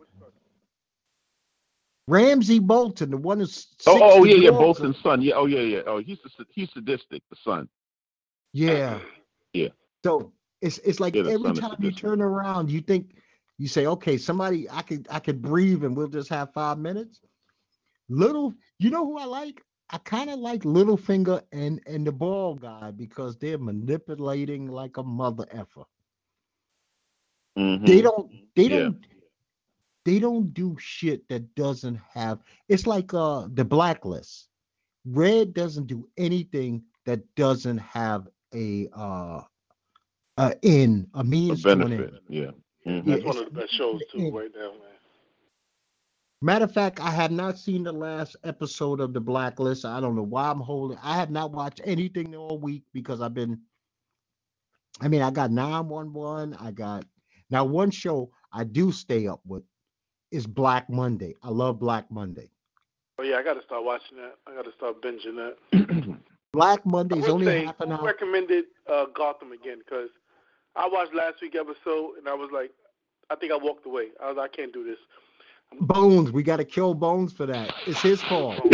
Ramsay Bolton, the one who's oh, the yeah, yeah, Bolton's son. Yeah, oh yeah, yeah. Oh, he's the, he's sadistic, the son. Yeah. Yeah. So it's it's like Yeah, every time you turn around, you think you say, okay, somebody I could I could breathe and we'll just have five minutes. Little, you know who I like? I kind of like Littlefinger and and the ball guy because they're manipulating like a mother effer. Mhm. They don't they Yeah. don't they don't do shit that doesn't have it's like uh the blacklist. Red doesn't do anything that doesn't have a uh a in a a means to an benefit. end. Yeah. Mhm. Yeah, That's one of the best shows too, right now, man. Matter of fact, I have not seen the last episode of the Blacklist. I don't know why I'm holding. I have not watched anything all week because I've been. I mean, I got 911. I got now one show I do stay up with is Black Monday. I love Black Monday. Oh yeah, I got to start watching that. I got to start binging that. Black Monday is only say half an hour. recommended uh, Gotham again because I watched last week episode and I was like, I think I walked away. I was, I can't do this. Bones, we got to kill Bones for that. It's his fault.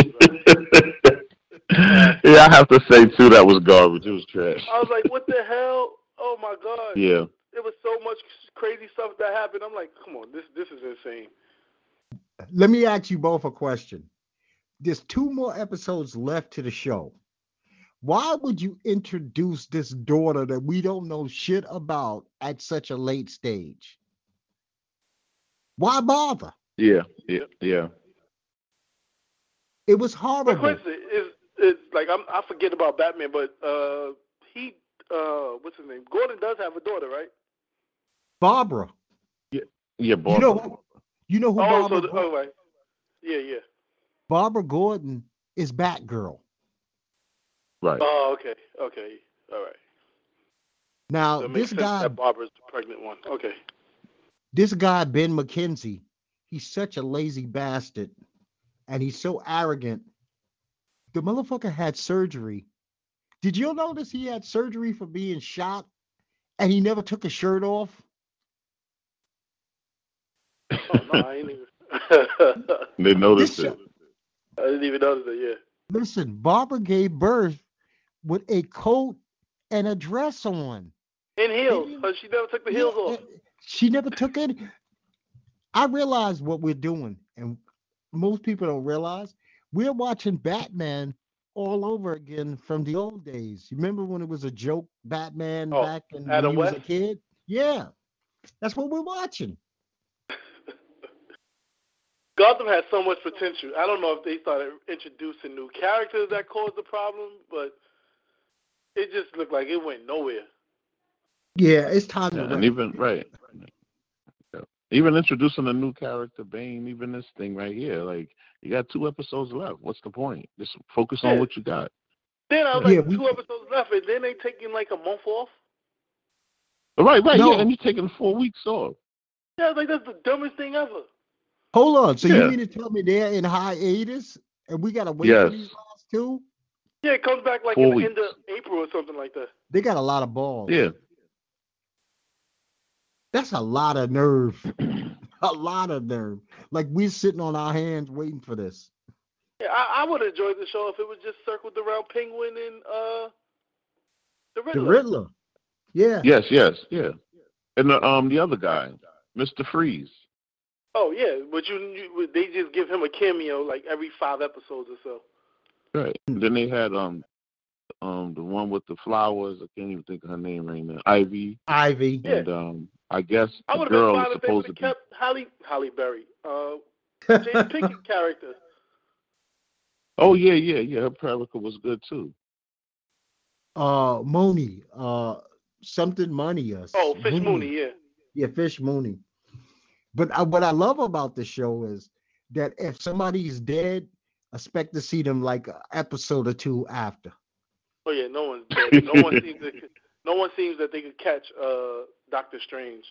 yeah, I have to say too that was garbage. It was trash. I was like, what the hell? Oh my god! Yeah. It was so much crazy stuff that happened. I'm like, come on, this this is insane. Let me ask you both a question. There's two more episodes left to the show. Why would you introduce this daughter that we don't know shit about at such a late stage? Why bother? Yeah. Yeah. Yeah. It was But horrible. Quincy is is like I'm I forget about Batman, but uh he uh what's his name? Gordon does have a daughter, right? Barbara. Yeah. You Barbara. You know who, you know who Oh, Barbara, so the, Gor- oh right. Yeah, yeah. Barbara Gordon is Batgirl. Right. Oh, okay, okay, all right. Now So this guy that Barbara's the pregnant one. Okay. this guy Ben McKenzie, he's such a lazy bastard, and he's so arrogant. The motherfucker had surgery. Did you notice he had surgery for being shot, and he never took his shirt off? Oh no, I ain't even. I They noticed This it. I didn't even notice it. Yeah. Listen, Barbara gave birth with a coat and a dress on. In heels, but she never took the heels Yeah, off. She never took it. I realize what we're doing, and most people don't realize we're watching Batman all over again from the old days. You remember when it was a joke Batman Oh, back in when Adam he was a kid? Yeah. That's what we're watching. Gotham has so much potential. I don't know if they started introducing new characters that caused the problem, but it just looked like it went nowhere. Yeah, it's time to Yeah, and even right. Yeah. Even introducing a new character, Bane, even this thing right here, like you got two episodes left. What's the point? Just focus on what you got. Then I was like, Yeah, we- two episodes left, and then they taking like a month off. Right, right, No. yeah, and you're taking four weeks off. Yeah, like that's the dumbest thing ever. Hold on. So Yeah. you mean to tell me they're in hiatus and we gotta wait Yes. for these last two? Yeah, it comes back like Four in the weeks. end of April or something like that. They got a lot of balls. Yeah. That's a lot of nerve. a lot of nerve. Like we're sitting on our hands waiting for this. Yeah, I, I would enjoy the show if it was just circled around Penguin and uh The Riddler. The Riddler. Riddler. Yeah. Yes, yes, yeah. And the um the other guy, Mr. Freeze. Oh yeah, but you, you they just give him a cameo like every five episodes or so. Right. And then they had um um the one with the flowers. I can't even think of her name right now. Ivy. Ivy. Yeah. And um I guess I the would have been girl fine is if they supposed to have be. kept Halle Halle Berry, uh, Jada Pinkett character. Oh yeah, yeah, yeah. Her Perica was good too. Uh, Mooney. Uh, something money. Or Oh, Fish Mooney, yeah. Yeah, Fish Mooney. But I, what I love about the show is that if somebody's dead, expect to see them like a episode or two after. Oh yeah, no one's dead. No one seems that no one seems that they could catch uh Doctor Strange.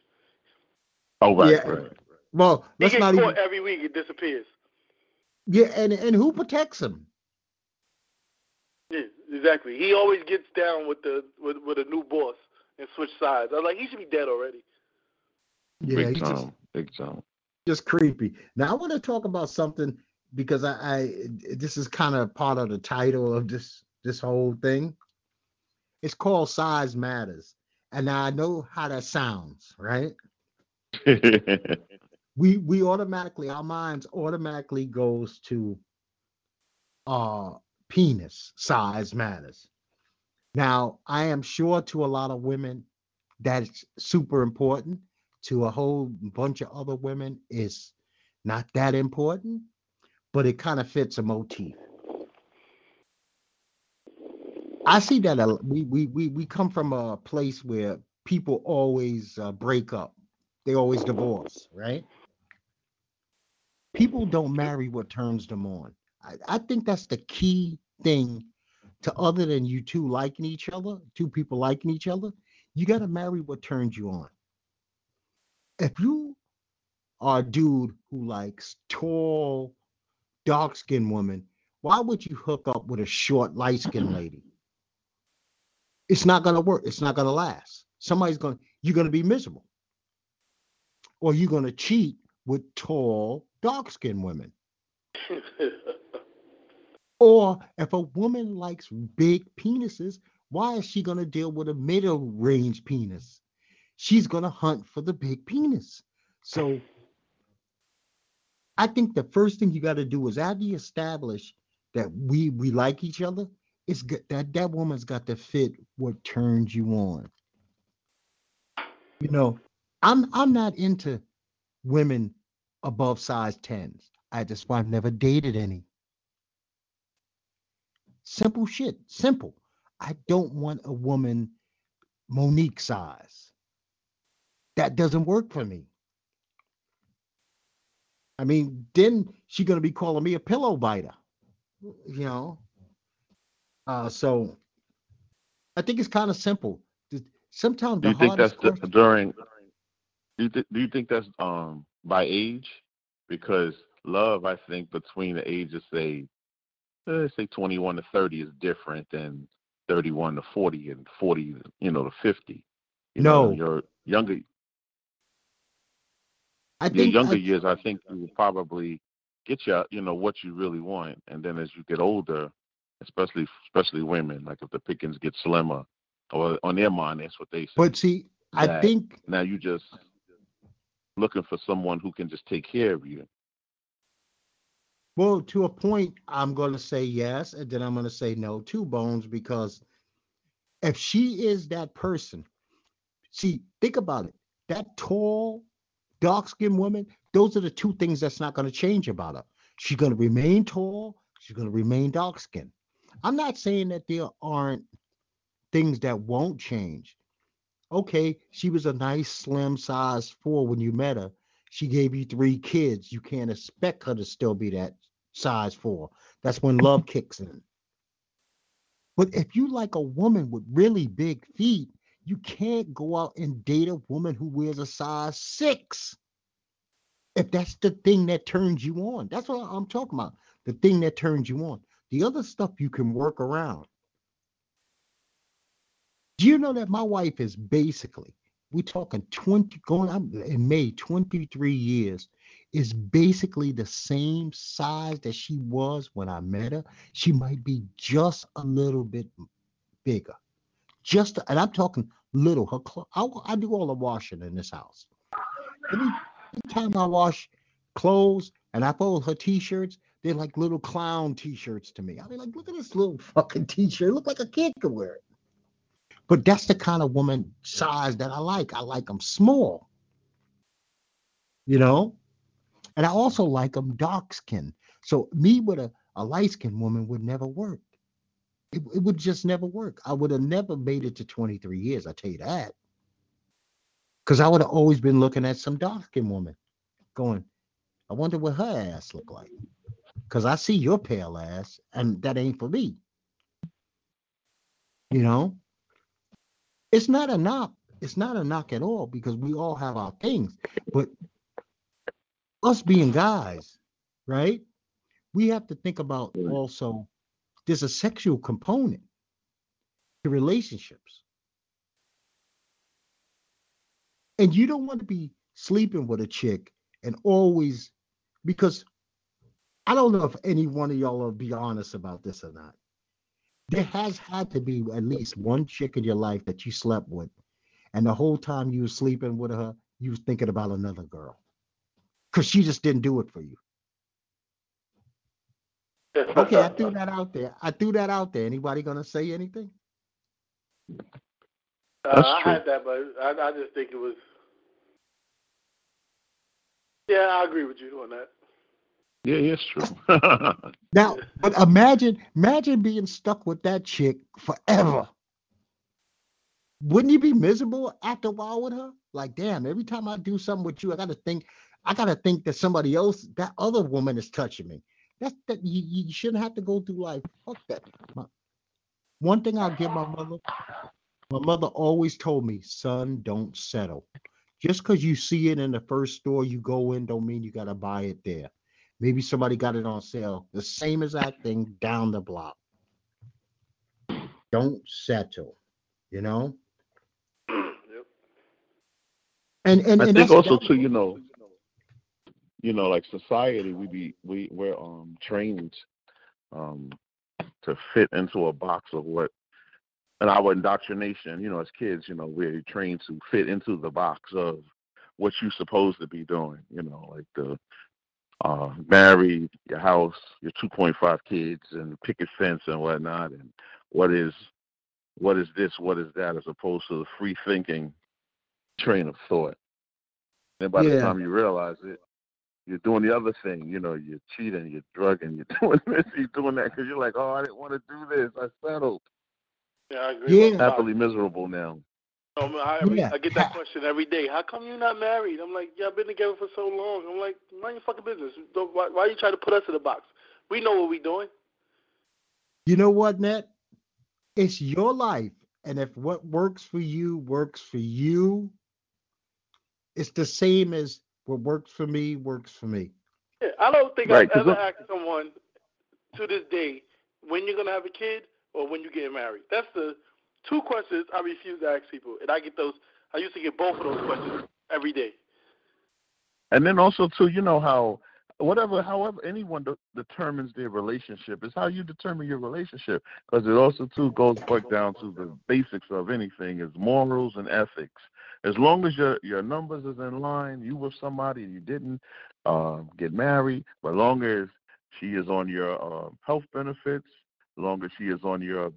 Oh right, Yeah. right. Well, He let's gets not caught even. every week. It disappears. Yeah, and and who protects him? Yeah, exactly. He always gets down with the with with a new boss and switch sides. I was like, he should be dead already. Yeah, Big he's time. just Big time. just creepy. Now I want to talk about something because I, I this is kind of part of the title of this this whole thing. It's called Size Matters, and now I know how that sounds, right? we we automatically our minds automatically goes to uh penis size matters. Now i am sure to a lot of women that's super important. To a whole bunch of other women is not that important but it kind of fits a motif i see that a, we, we we we come from a place where people always uh, break up they always divorce, right? People don't marry what turns them on. I, I think that's the key thing to other than you two liking each other, two people liking each other, you got to marry what turns you on. If you are a dude who likes tall, dark skinned women, why would you hook up with a short, light skinned lady? It's not going to work. It's not going to last. Somebody's going to, you're going to be miserable or you're going to cheat with tall, dark skinned women. Or if a woman likes big penises, why is she going to deal with a middle range penis? She's going to hunt for the big penis. So I think the first thing you got to do is after you establish that we we like each other, it's good that that woman's got to fit what turns you on. You know, I'm I'm not into women above size 10s. I just why I've never dated any. Simple shit. Simple. I don't want a woman Mo'Nique size. That doesn't work for me. I mean, then she gonna be calling me a pillow biter. You know. Uh so I think it's kind of simple. Sometimes Do you think that's the, during? Do you, th- do you think that's um by age? Because love, I think, between the ages say, say twenty one to thirty is different than thirty one to forty and forty, you know, to fifty. You know, No. your younger I your think younger I- years, I think you will probably get you, you know, what you really want, and then as you get older, especially especially women, like if the pickings get slimmer, or on their mind, that's what they say. But see, I that think now you just looking for someone who can just take care of you. Well, to a point, I'm going to say yes, and then I'm going to say no too, Bones, because if she is that person, see, think about it. That tall, dark skinned woman, those are the two things that's not going to change about her. She's going to remain tall, she's going to remain dark skinned. I'm not saying that there aren't things that won't change. Okay, she was a nice, slim size four when you met her. She gave you three kids. You can't expect her to still be that size four. That's when love kicks in. But if you like a woman with really big feet, you can't go out and date a woman who wears a size six. If that's the thing that turns you on, that's what I'm talking about. The thing that turns you on. The other stuff you can work around. Do you know that my wife is basically, we're talking 20, going on in May, 23 years, is basically the same size that she was when I met her. She might be just a little bit bigger. Just and I'm talking little. Her clo- I, I do all the washing in this house. Every, every time I wash clothes and I fold her t-shirts, they're like little clown t-shirts to me. I mean, like, look at this little fucking t-shirt. Look like a kid could wear it. But that's the kind of woman size that I like. I like them small. You know? And I also like them dark skinned. So me with a, a light skinned woman would never work. It, it would just never work. I would have never made it to 23 years, I tell you that. Because I would have always been looking at some dark skinned woman going, I wonder what her ass look like. Because I see your pale ass, and that ain't for me. You know? It's not a knock. It's not a knock at all because we all have our things. But us being guys, right? We have to think about also there's a sexual component to relationships. And you don't want to be sleeping with a chick and always because I don't know if any one of y'all will be honest about this or not. There has had to be at least one chick in your life that you slept with, and the whole time you were sleeping with her, you was thinking about another girl. Cause she just didn't do it for you. Okay, I threw that out there. I threw that out there. Anybody gonna say anything? Uh, I had that, but I, I just think it was. Yeah, I agree with you on that. Yeah, it's true. Now, but imagine, imagine being stuck with that chick forever. Wouldn't you be miserable after a while with her? Like, damn, every time I do something with you, I gotta think, I gotta think that somebody else, that other woman is touching me. That's that you, you shouldn't have to go through life. Fuck that. My- one thing I'll give my mother, my mother always told me, son, don't settle. Just because you see it in the first store you go in, don't mean you gotta buy it there. Maybe somebody got it on sale. The same exact thing down the block. Don't settle, you know? yep. And and, I and think also that- too, you know, you know, like society, we be we we're um trained um to fit into a box of what and our indoctrination, you know, as kids, you know, we're trained to fit into the box of what you're supposed to be doing, you know, like the uh married, your house, your two point five kids and picket fence and whatnot and what is what is this, what is that, as opposed to the free thinking train of thought. And by the time you realize it, you're doing the other thing. You know, you're cheating, you're drugging, you're doing this, you're doing that because you're like, oh, I didn't want to do this. I settled. Yeah, I agree. Yeah. with Bob. Happily miserable now. Man, I, every- Yeah. I get that question every day. How come you're not married? I'm like, yeah, I've been together for so long. I'm like, mind your fucking business. Don't, why, why you trying to put us in a box? We know what we're doing. you know what, Net? It's your life. And if what works for you works for you, it's the same as what works for me works for me. Yeah, I don't think Right, I've ever asked someone to this day when you're gonna have a kid or when you get married. That's the two questions I refuse to ask people, and I get those. I used to get both of those questions every day. And then also too, you know how whatever, however anyone de- determines their relationship is how you determine your relationship. Because it also too goes back down to the basics of anything is morals and ethics. As long as your your numbers is in line, you with somebody you didn't uh, get married, but long as she is on your uh, health benefits, long as she is on your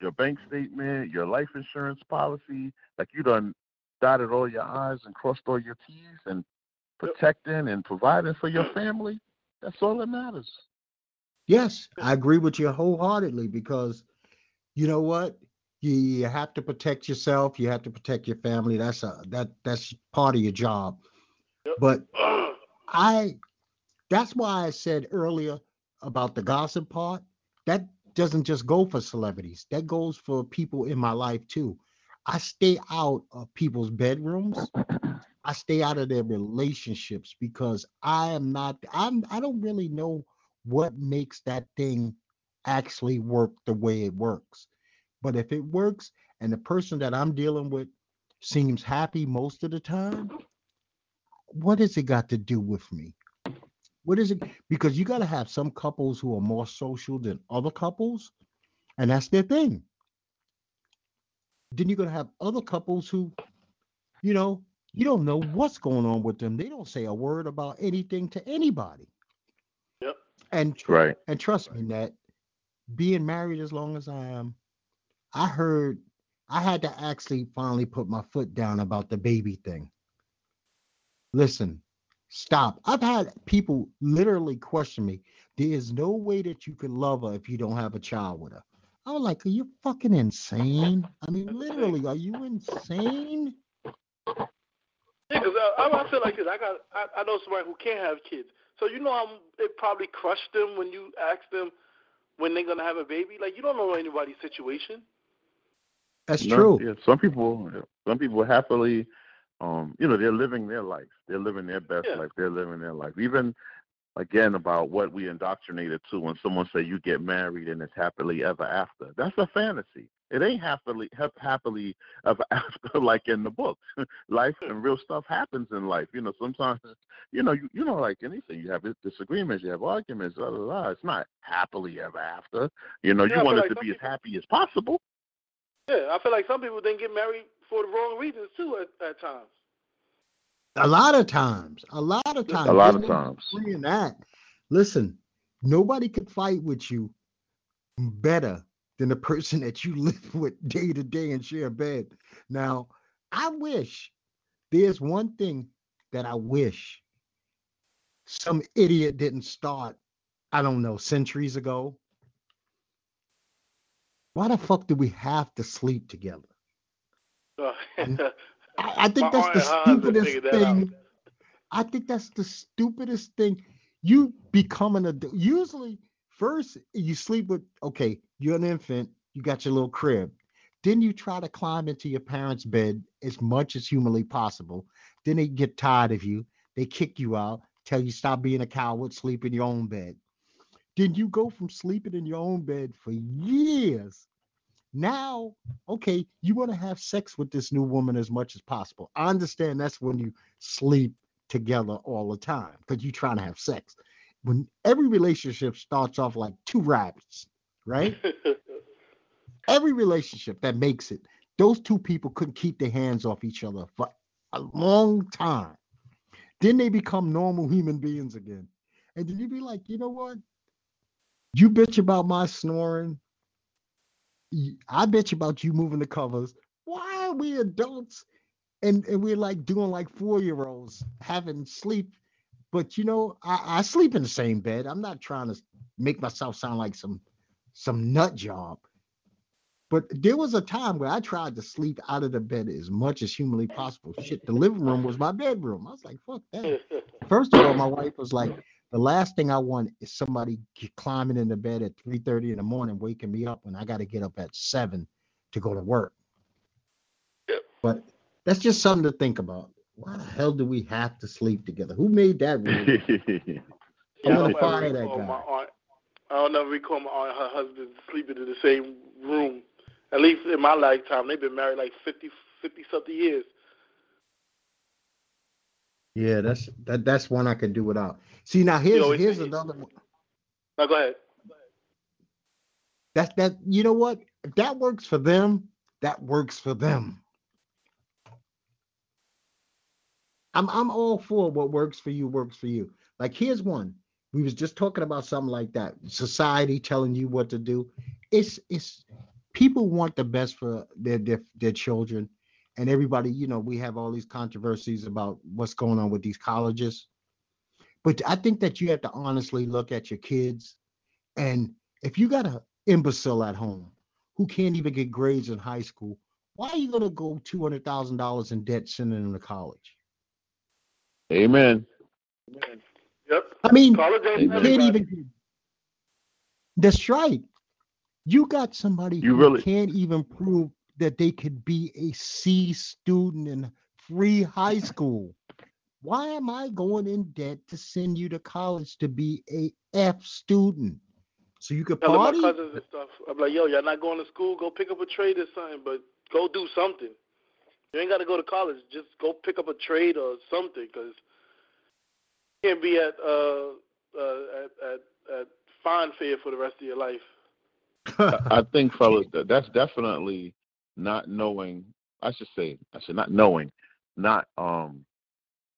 your bank statement, your life insurance policy, like you done dotted all your I's and crossed all your T's and protecting and providing for your family, that's all that matters. Yes, I agree with you wholeheartedly because you know what? You, you have to protect yourself, you have to protect your family. That's a that that's part of your job. Yep. But I that's why I said earlier about the gossip part. That doesn't just go for celebrities. That goes for people in my life too. I stay out of people's bedrooms. I stay out of their relationships because I am not I'm I don't really know what makes that thing actually work the way it works. But if it works and the person that I'm dealing with seems happy most of the time, what has it got to do with me? What is it? Because you got to have some couples who are more social than other couples, and that's their thing. then you're gonna have other couples who, you know, you don't know what's going on with them. They don't say a word about anything to anybody. Yep. And tr- Right. and trust me, that being married as long as I am, I heard I had to actually finally put my foot down about the baby thing. Listen, stop. I've had people literally question me. There is no way that you can love her if you don't have a child with her. I was like, are you fucking insane? I mean, literally, are you insane? Yeah, because I, uh, I I feel like this. I got I, I know somebody who can't have kids, so you know how it probably crushed them when you ask them when they're gonna have a baby. Like you don't know anybody's situation. That's No, true. Yeah, some people, some people happily, um, you know, they're living their life. They're living their best Yeah. life. They're living their life. Even again about what we indoctrinated to when someone say you get married and it's happily ever after. That's a fantasy. It ain't happily hap- happily ever after like in the books. life and real stuff happens in life. You know, sometimes you know, you, you know, like anything, you have disagreements, you have arguments, blah, blah, blah. It's not happily ever after. You know, Yeah, you want it like to be as happy as possible. Yeah, I feel like some people didn't get married for the wrong reasons too at, at times. A lot of times, a lot of times, A lot of times. Saying that, listen, nobody could fight with you better than the person that you live with day to day and share a bed. Now, I wish there's one thing that I wish some idiot didn't start. I don't know, centuries ago. Why the fuck do we have to sleep together? So, I, I think that's the aunt and her husband stupidest figured that out. thing. I think that's the stupidest thing. You become an adult. Usually, first you sleep with okay, you're an infant, you got your little crib. Then you try to climb into your parents' bed as much as humanly possible. Then they get tired of you. They kick you out, tell you stop being a coward, sleep in your own bed. Then you go from sleeping in your own bed for years. Now, okay, you want to have sex with this new woman as much as possible. I understand that's when you sleep together all the time because you're trying to have sex. When every relationship starts off like two rabbits, right? every relationship that makes it, those two people couldn't keep their hands off each other for a long time. Then they become normal human beings again. And then you be like, you know what? You bitch about my snoring. I you about you moving the covers. Why are we adults and, and we're like doing like four year olds having sleep? But you know, I, I sleep in the same bed. I'm not trying to make myself sound like some some nut job. But there was a time where I tried to sleep out of the bed as much as humanly possible. Shit, the living room was my bedroom. I was like, fuck that. First of all, my wife was like, the last thing I want is somebody climbing in the bed at 3:30 in the morning, waking me up when I got to get up at seven to go to work. Yep. But that's just something to think about. Why the hell do we have to sleep together? Who made that rule? I'm gonna fire that guy. My aunt, I don't ever recall my aunt and her husband sleeping in the same room. At least in my lifetime, they've been married like 50, 50 something years. Yeah, that's that, that's one I could do without. See, now here's always here's another one. Now go ahead. That that you know what? If that works for them, that works for them. I'm I'm all for what works for you works for you. Like here's one. We was just talking about something like that. Society telling you what to do. It's it's people want the best for their their, their children and everybody, you know, we have all these controversies about what's going on with these colleges. But I think that you have to honestly look at your kids and if you got a imbecile at home who can't even get grades in high school, why are you going to go two hundred thousand dollars in debt sending them to college? Amen. Amen. Yep. I mean, College ain't you can't even. That's right. You got somebody You who really- can't even prove that they could be a C student in free high school. Why am I going in debt to send you to college to be a F student? So you could Telling my party? cousins and stuff. I'm like, yo, y'all not going to school? Go pick up a trade or something, but go do something. You ain't got to go to college. Just go pick up a trade or something, because you can't be at uh uh at at, at Fine Fare for the rest of your life. I I think, fellas, that that's definitely not knowing. I should say, I should not knowing, not um.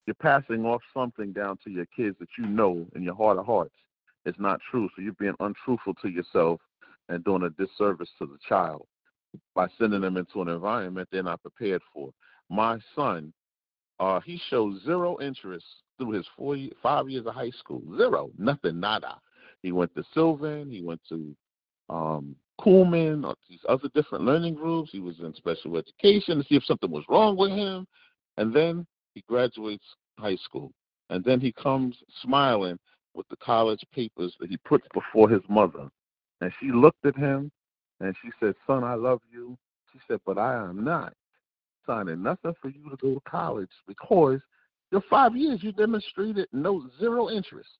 You're passing off something down to your kids that you know in your heart of hearts is not true. So you're being untruthful to yourself and doing a disservice to the child by sending them into an environment they're not prepared for. My son, uh, he shows zero interest through his four, five years of high school. Zero, nothing, nada. He went to Sylvan. He went to um, Kumon or these other different learning groups. He was in special education to see if something was wrong with him. And then he graduates high school. And then he comes smiling with the college papers that he puts before his mother. And she looked at him and she said, Son, I love you. She said, But I am not signing nothing for you to go to college because your five years you demonstrated no zero interest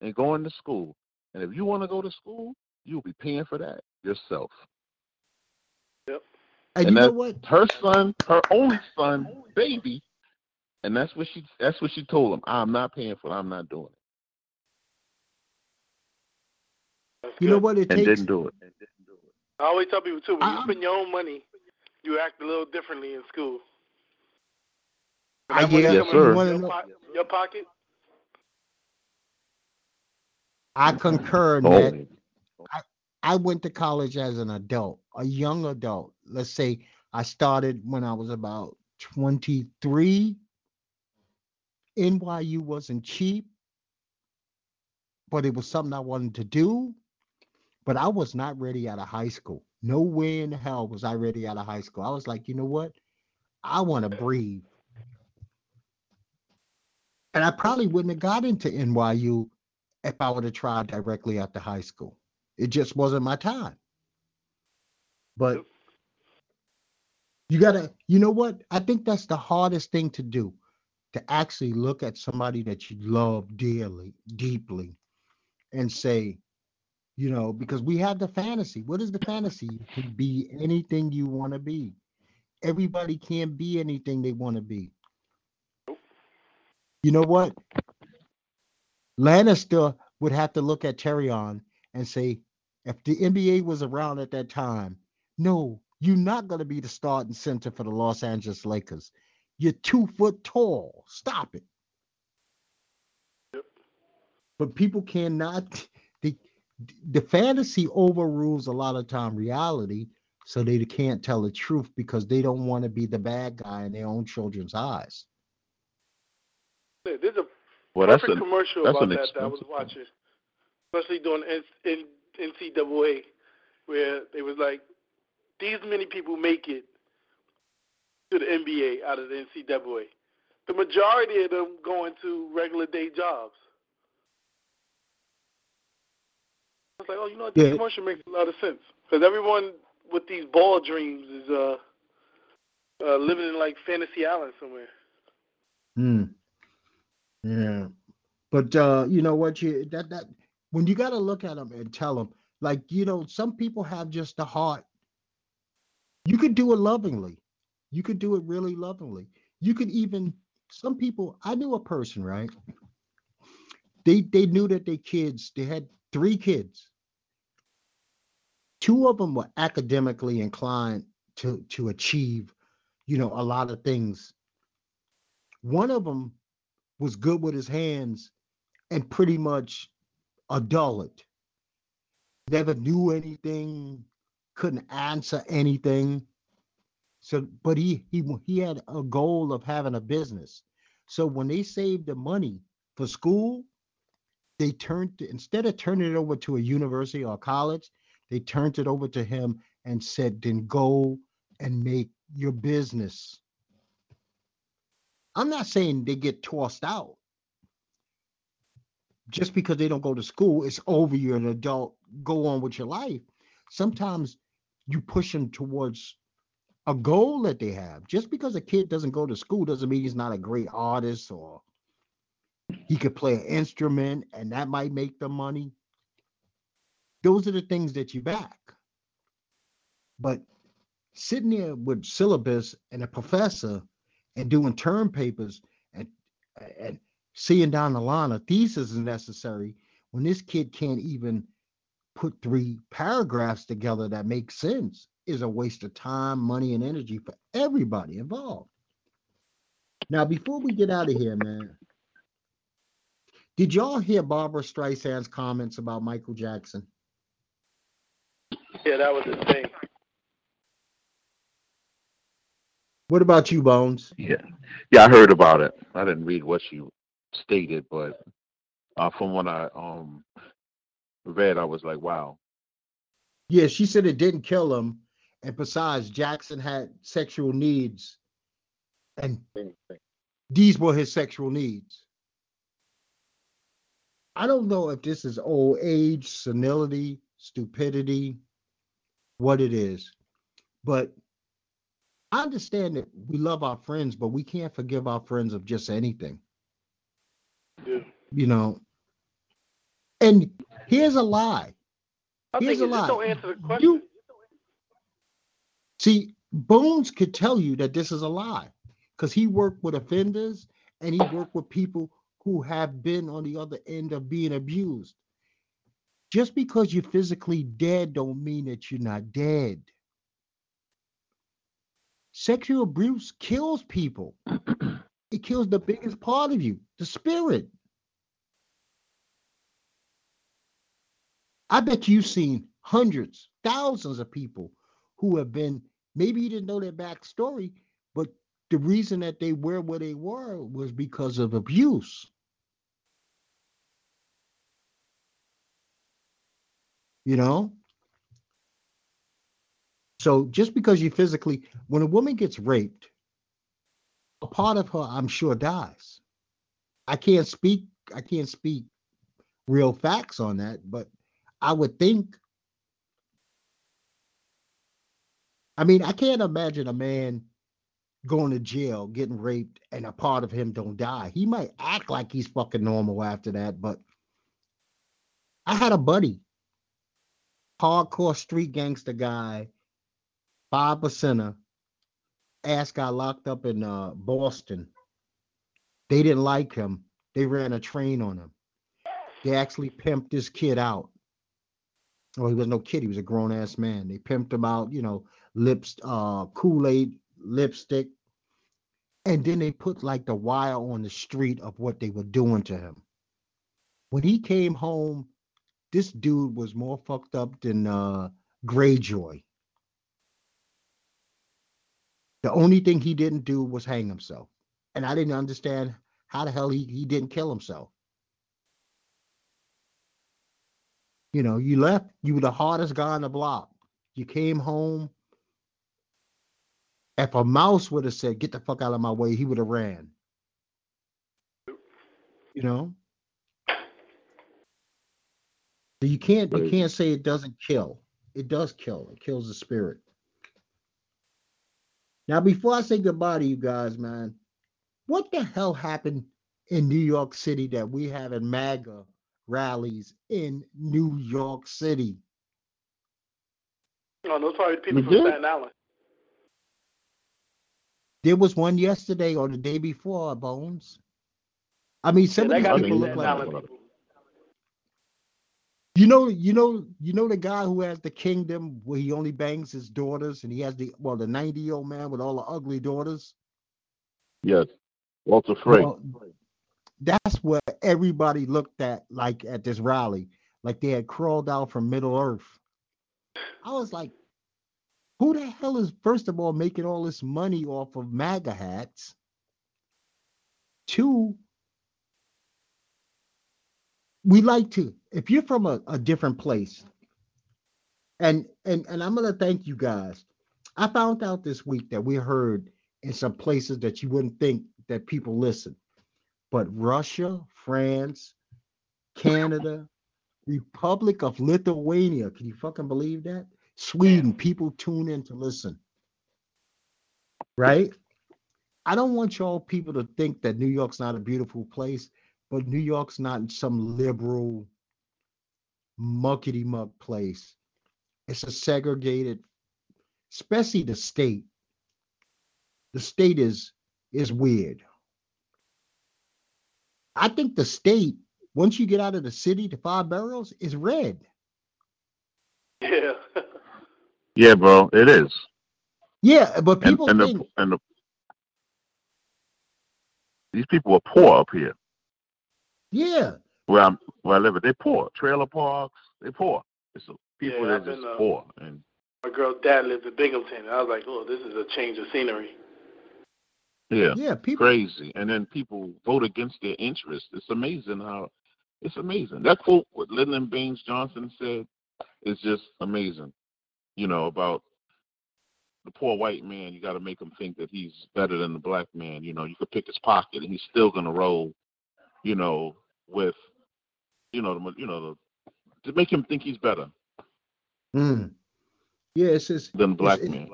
in going to school. And if you want to go to school, you'll be paying for that yourself. Yep. And, And you know what? Her son, her only son, baby, and that's what she that's what she told him. I'm not paying for it. I'm not doing it. You know what it And takes? didn't do it. And didn't do it. I always tell people too, when you spend your own money, you act a little differently in school. I That money yeah, Yes, sir. Your, know- po- your pocket. I concur in that. Only. I went to college as an adult, a young adult. Let's say I started when I was about 23. NYU wasn't cheap, but it was something I wanted to do. But I was not ready out of high school. No way in hell was I ready out of high school. I was like, you know what? I want to breathe. And I probably wouldn't have got into NYU if I would have tried directly after high school. It just wasn't my time. But you gotta, you know what? I think that's the hardest thing to do to actually look at somebody that you love dearly, deeply, and say, you know, because we have the fantasy. What is the fantasy? You can be anything you want to be. Everybody can't be anything they want to be. You know what? Lannister would have to look at Tyrion and say, if the NBA was around at that time, no, you're not going to be the starting center for the Los Angeles Lakers. You're two foot tall. Stop it. Yep. But people cannot. The the fantasy overrules a lot of time reality, so they can't tell the truth because they don't want to be the bad guy in their own children's eyes. Yeah, There's a Well, that's perfect a commercial that's about an that that I was expensive one. watching, especially during N- N- NCAA, where they was like, these many people make it to the NBA out of the NCAA. The majority of them going to regular day jobs. I was like, oh, you know what? This Yeah. commercial makes a lot of sense because everyone with these ball dreams is uh, uh living in like fantasy island somewhere. Hmm. Yeah. But uh, you know what you that that when you got to look at them and tell them like you know some people have just the heart. You could do it lovingly. You could do it really lovingly. You could even some people. I knew a person right. They they knew that their kids they had three kids. Two of them were academically inclined to to achieve, you know, a lot of things one of them was good with his hands and pretty much a dullard. Never knew anything, couldn't answer anything. So, but he he he had a goal of having a business. So when they saved the money for school, they turned instead of turning it over to a university or college, they turned it over to him and said, "Then go and make your business." I'm not saying they get tossed out. Just because they don't go to school, it's over. You're an adult. Go on with your life. Sometimes you push them towards a goal that they have. Just because a kid doesn't go to school doesn't mean he's not a great artist or he could play an instrument and that might make them money. Those are the things that you back. But sitting there with syllabus and a professor and doing term papers and and seeing down the line a thesis is necessary when this kid can't even put three paragraphs together that make sense. Is a waste of time, money, and energy for everybody involved. Now, before we get out of here, man, did y'all hear Barbara Streisand's comments about Michael Jackson? Yeah, that was the thing. What about you, Bones? Yeah, yeah, I heard about it. I didn't read what she stated, but uh, from what I um read, I was like, wow. Yeah, she said it didn't kill him, and besides, Jackson had sexual needs, and these were his sexual needs. I don't know if this is old age, senility, stupidity, what it is, but I understand that we love our friends, but we can't forgive our friends of just anything. Yeah. You know. And here's a lie. I Here's think a lie. don't answer the question. You see, Bones could tell you that this is a lie because he worked with offenders and he worked with people who have been on the other end of being abused. Just because you're physically dead don't mean that you're not dead. Sexual abuse kills people. it kills the biggest part of you, the spirit. I bet you've seen hundreds, thousands of people who have been, maybe you didn't know their backstory, but the reason that they were where they were was because of abuse. You know? So just because you physically, when a woman gets raped, a part of her, I'm sure, dies. I can't speak, I can't speak real facts on that, but I would think. I mean, I can't imagine a man going to jail, getting raped, and a part of him don't die. He might act like he's fucking normal after that, but I had a buddy, hardcore street gangster guy, five percenter, ass got locked up in uh, Boston. They didn't like him. They ran a train on him. They actually pimped this kid out. Well, he was no kid. He was a grown ass man. They pimped him out, you know, lips, uh, Kool Aid, lipstick, and then they put like the wire on the street of what they were doing to him. When he came home, this dude was more fucked up than uh, Greyjoy. The only thing he didn't do was hang himself, and I didn't understand how the hell he, he didn't kill himself. You know, you left, you were the hardest guy on the block. You came home. If a mouse would have said, get the fuck out of my way, he would have ran. You know? So you can't you can't say it doesn't kill. It does kill. It kills the spirit. Now, before I say goodbye to you guys, man, what the hell happened in New York City that we having MAGA rallies in New York City? No, those probably people We from did? Staten Island. There was one yesterday or the day before, Bones. I mean, some yeah, of these people look like people. you know, you know, you know the guy who has the kingdom where he only bangs his daughters, and he has the well, the ninety year old man with all the ugly daughters. Yes, Walder Frey. Well, that's what everybody looked at like at this rally, like they had crawled out from Middle Earth. I was like, who the hell is first of all making all this money off of MAGA hats? Two, we like to, if you're from a, a different place, and and and I'm gonna thank you guys. I found out this week that we heard in some places that you wouldn't think that people listen. But Russia, France, Canada, Republic of Lithuania, can you fucking believe that? Sweden, people tune in to listen. Right? I don't want y'all people to think that New York's not a beautiful place, but New York's not some liberal, muckety muck place. It's a segregated, especially the state. The state is is weird. I think the state, once you get out of the city, the five boroughs, is red. Yeah. Yeah, bro, it is. Yeah, but people and, and think the, and the, these people are poor up here. yeah, Where I'm where I live, they're poor. Trailer parks, they're poor. It's people Yeah, that are just been, uh, poor. And My girl's dad lives in Binghamton, and I was like, oh, this is a change of scenery. yeah, yeah, people crazy. And then people vote against their interests. It's amazing how it's amazing. That quote what Lyndon Baines Johnson said is just amazing. You know, about the poor white man, you got to make him think that he's better than the black man. You know, you could pick his pocket, and he's still gonna roll. You know, with you know the you know the, to make him think he's better Mm. Yeah, it's just than black it's, man.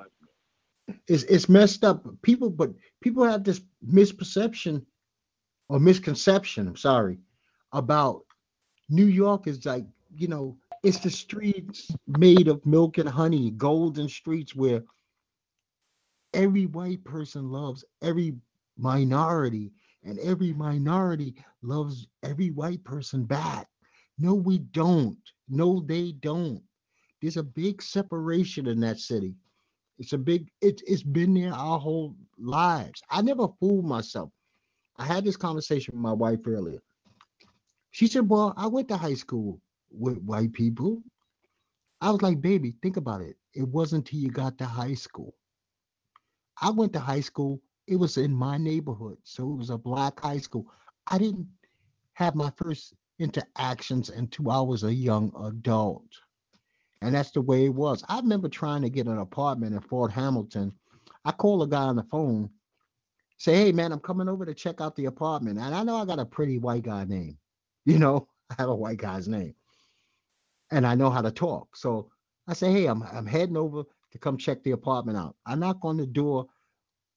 it's it's messed up. People, but people have this misperception or misconception. I'm sorry about New York is like you know it's the streets made of milk and honey, golden streets where every white person loves every minority, and every minority loves every white person back. No, we don't. No, they don't. There's a big separation in that city. It's a big, it, it's been there our whole lives. I never fooled myself. I had this conversation with my wife earlier. She said, Well, I went to high school with white people. I was like, Baby, think about it. It wasn't till you got to high school. I went to high school, it was in my neighborhood. So it was a black high school. I didn't have my first interactions until I was a young adult. And that's the way it was. I remember trying to get an apartment in Fort Hamilton. I call a guy on the phone, say, hey man, I'm coming over to check out the apartment. And I know I got a pretty white guy name. You know, I have a white guy's name. And I know how to talk. So I say, hey, I'm I'm heading over to come check the apartment out. I knock on the door.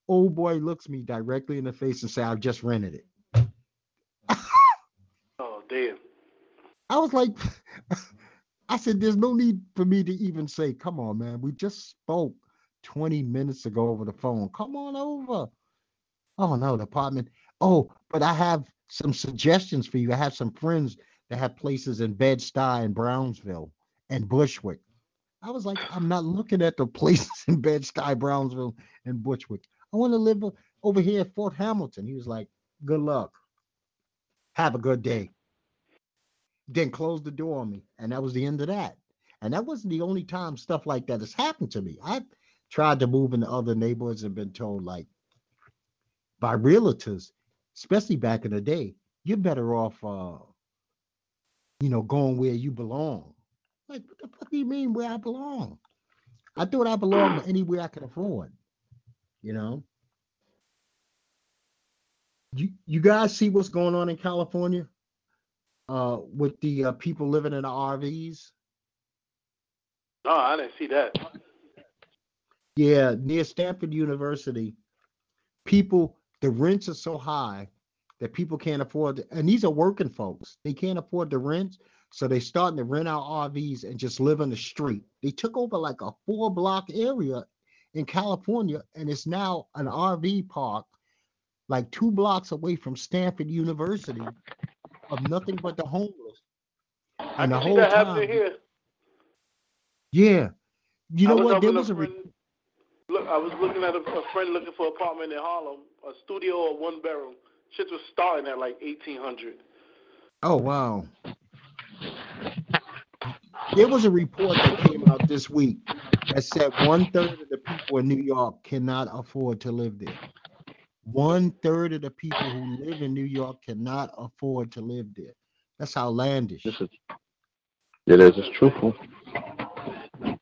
Old boy looks me directly in the face and say, I've just rented it. Oh, damn. I was like, I said, there's no need for me to even say, come on, man. We just spoke 20 minutes ago over the phone. Come on over. Oh, no, the apartment. Oh, but I have some suggestions for you. I have some friends that have places in Bed-Stuy and Brownsville and Bushwick. I was like, I'm not looking at the places in Bed-Stuy, Brownsville, and Bushwick. I want to live over here at Fort Hamilton. He was like, good luck. Have a good day then closed the door on me and that was the end of that and that wasn't the only time stuff like that has happened to me i've tried to move into other neighborhoods and been told like by realtors especially back in the day you're better off uh you know going where you belong like what the fuck do you mean where i belong i thought i belonged anywhere i could afford you know you you guys see what's going on in california uh with the uh, people living in the RVs. No, I didn't see that. Yeah, near Stanford University, people the rents are so high that people can't afford and these are working folks. They can't afford the rent, so they starting to rent out RVs and just live on the street. They took over like a four block area in California and it's now an RV park like two blocks away from Stanford University of nothing but the homeless. I And the whole time, here. yeah. You know what? There a was a re- Look, I was looking at a, a friend looking for an apartment in Harlem, a studio or one bedroom. Shit was starting at like eighteen hundred. oh wow. There was a report that came out this week that said one third of the people in New York cannot afford to live there. One third of the people who live in New York cannot afford to live there. That's outlandish. This is it is it's truthful.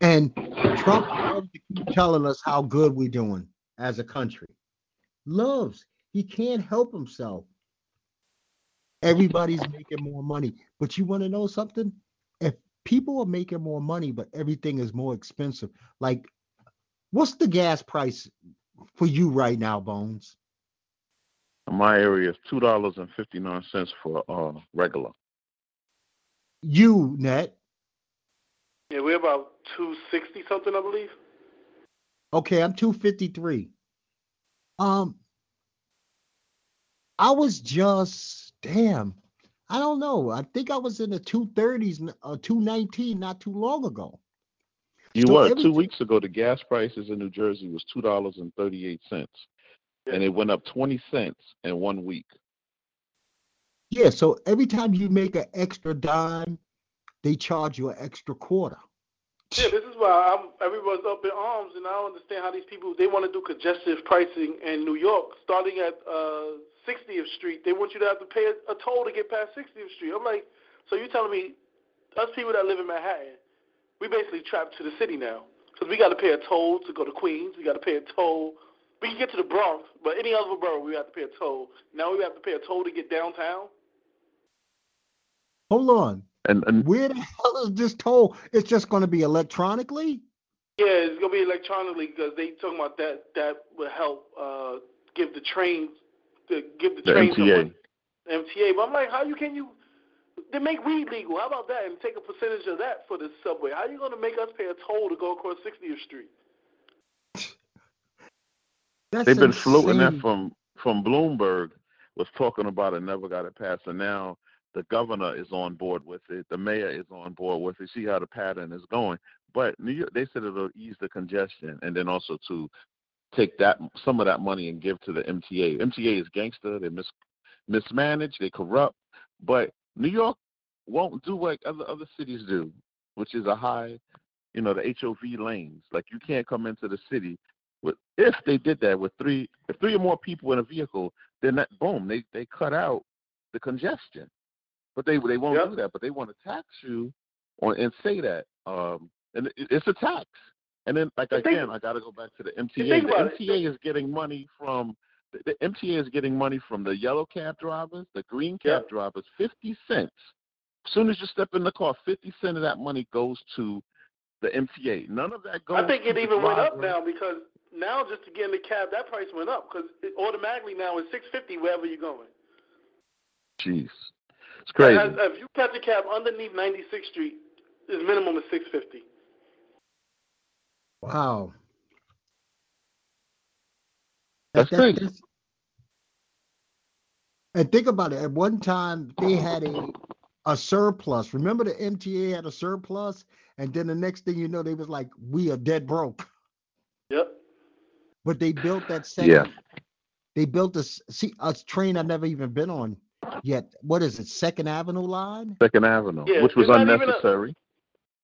And Trump loves to keep telling us how good we're doing as a country. Loves. He can't help himself. Everybody's making more money. But you want to know something? If people are making more money, but everything is more expensive, like what's the gas price for you right now, Bones? In my area is two dollars and fifty nine cents for uh regular. You, Net. Yeah, we're about two sixty something, I believe. Okay, I'm 253. Um, I was just damn. I don't know. I think I was in the 230s, n- uh, 219 not too long ago. You So were every two weeks ago. The gas prices in New Jersey was two dollars and thirty eight cents, and it went up twenty cents in one week. Yeah, so every time you make an extra dime, they charge you an extra quarter. Yeah, this is why I'm, everyone's up in arms, and I don't understand how these people they want to do congestive pricing in New York, starting at uh, 60th Street. They want you to have to pay a, a toll to get past 60th Street. I'm like, so you're telling me us people that live in Manhattan, we basically trapped to the city now because we got to pay a toll to go to Queens. We got to pay a toll. We can get to the Bronx, but any other borough we have to pay a toll. Now we have to pay a toll to get downtown. Hold on. And and Where the hell is this toll? It's just going to be electronically? Yeah, it's gonna be electronically because they talking about that. That would help uh, give the trains, to give the, the trains MTA. money. MTA. But I'm like, how you can you? They make weed legal. How about that? And take a percentage of that for the subway. How are you gonna make us pay a toll to go across 60th Street? That's They've been floating that from from Bloomberg was talking about it, never got it passed, and now the governor is on board with it. The mayor is on board with it. See how the pattern is going. But New York, they said it'll ease the congestion, and then also to take that some of that money and give to the MTA. MTA is gangster. They mis mismanaged. They corrupt. But New York won't do what other other cities do, which is a high, you know, the HOV lanes. Like you can't come into the city with if they did that with three if three or more people in a vehicle, then that boom, they they cut out the congestion. But they they won't Yep. do that. But they want to tax you on and say that. Um and it, it's a tax. And then like But again, I gotta go back to the MTA. The. MTA is getting money from the, MTA is getting money from the yellow cab drivers, the green cab Yep. drivers, fifty cents. As soon as you step in the car, fifty cent of that money goes to the MTA. None of that goes. I think to it even went up now because now just to get in the cab, that price went up because it automatically now is 650 wherever you're going. Jeez, it's crazy. As- If you catch a cab underneath 96th Street, its minimum is 650. Wow. That's crazy. that's- and think about it. At one time, they had a a surplus. Remember, the MTA had a surplus, and then the next thing you know, they was like, "We are dead broke." Yep. But they built that second. Yeah. They built this see a train I've never even been on yet. What is it? Second Avenue line? Second Avenue, Yeah, which was it's not even a- unnecessary.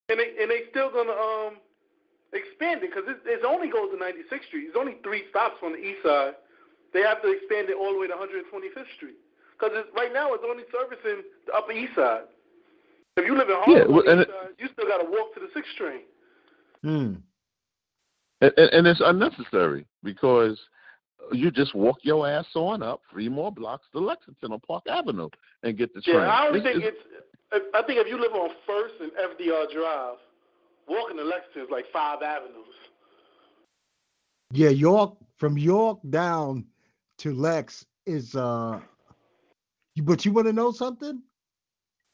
And they and they still gonna um expand it because it, it only goes to 96th Street. It's only three stops on the east side. They have to expand it all the way to 125th Street because right now it's only servicing the Upper East Side. If you live in Harlem Yeah, well, and east side, you still got to walk to the sixth train. Hmm. And, and, and it's unnecessary because you just walk your ass on up three more blocks to Lexington on Park Avenue and get the train. Yeah, I don't This think it's. I think if you live on First and FDR Drive, walking to Lexington is like five avenues. Yeah, York from York down to Lex is uh but you want to know something?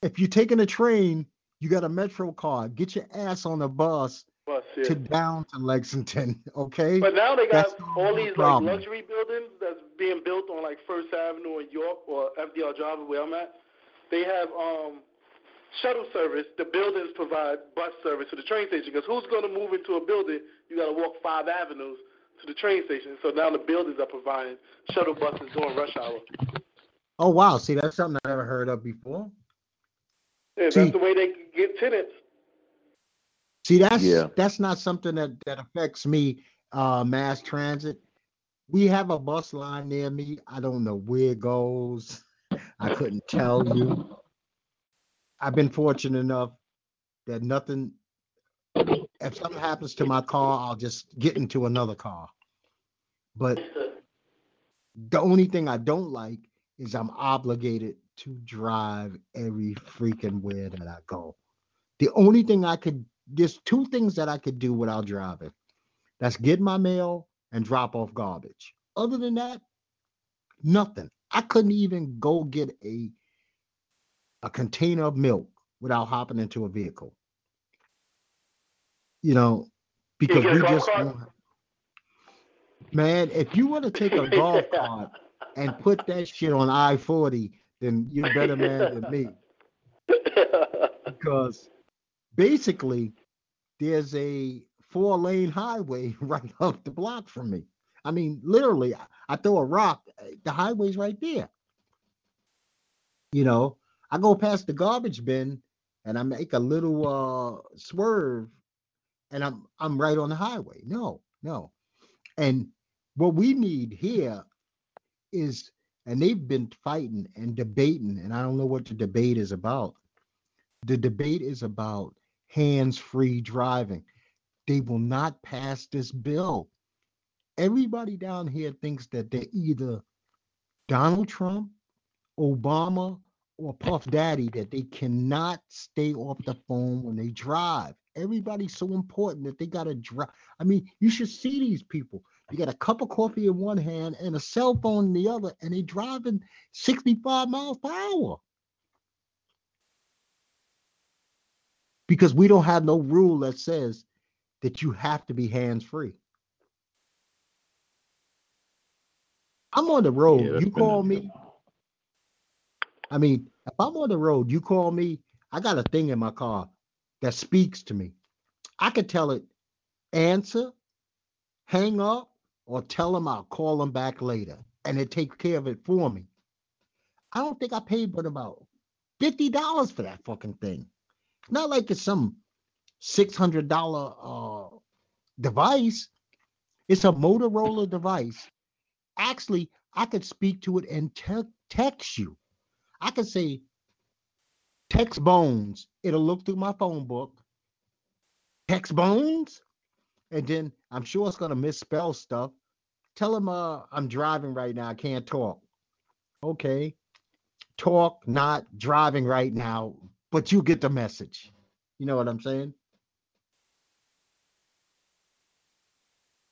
If you're taking a train, you got a Metro card. Get your ass on a bus Bus, yeah. to down to Lexington, okay? But now they got That's all these like luxury buildings that's being built on like First Avenue in York or FDR Drive where I'm at. They have um shuttle service. The buildings provide bus service to the train station because who's going to move into a building? You got to walk five avenues to the train station. So now the buildings are providing shuttle buses during rush hour. Oh wow, see that's something I never heard of before. Yeah, See- that's the way they can get tenants. See, that's Yeah. that's not something that that affects me. Uh, mass transit. We have a bus line near me. I don't know where it goes. I couldn't tell you. I've been fortunate enough that nothing. If something happens to my car, I'll just get into another car. But the only thing I don't like is I'm obligated to drive every freaking where that I go. The only thing I could there's two things that I could do without driving. That's get my mail and drop off garbage. Other than that, nothing. I couldn't even go get a a container of milk without hopping into a vehicle. You know, because a we just don't- man, if you want to take a golf cart and put that shit on I-40, then you're a better man than me because basically there's a four lane highway right up the block from me. I mean, literally, I, I throw a rock, eh, the highway's right there. You know, I go past the garbage bin and I make a little uh swerve and I'm I'm right on the highway. No, no. And what we need here is and they've been fighting and debating and I don't know what the debate is about. The debate is about hands-free driving. They will not pass this bill. Everybody down here thinks that they're either Donald Trump, Obama, or Puff Daddy that they cannot stay off the phone when they drive. Everybody's so important that they got to drive. I mean, you should see these people. You got a cup of coffee in one hand and a cell phone in the other, and they driving 65 miles per hour. Because we don't have no rule that says that you have to be hands free. I'm on the road. Yeah, you call me. I mean, if I'm on the road, you call me. I got a thing in my car that speaks to me. I could tell it answer, hang up, or tell them I'll call them back later, and it takes care of it for me. I don't think I paid but about fifty dollars for that fucking thing. Not like it's some six hundred dollar uh device. It's a Motorola device. Actually, I could speak to it and te- text you. I can say, text Bones. It'll look through my phone book. Text Bones, and then I'm sure it's gonna misspell stuff. Tell him uh, I'm driving right now. I can't talk. Okay. Talk, not driving right now, but you get the message. You know what I'm saying?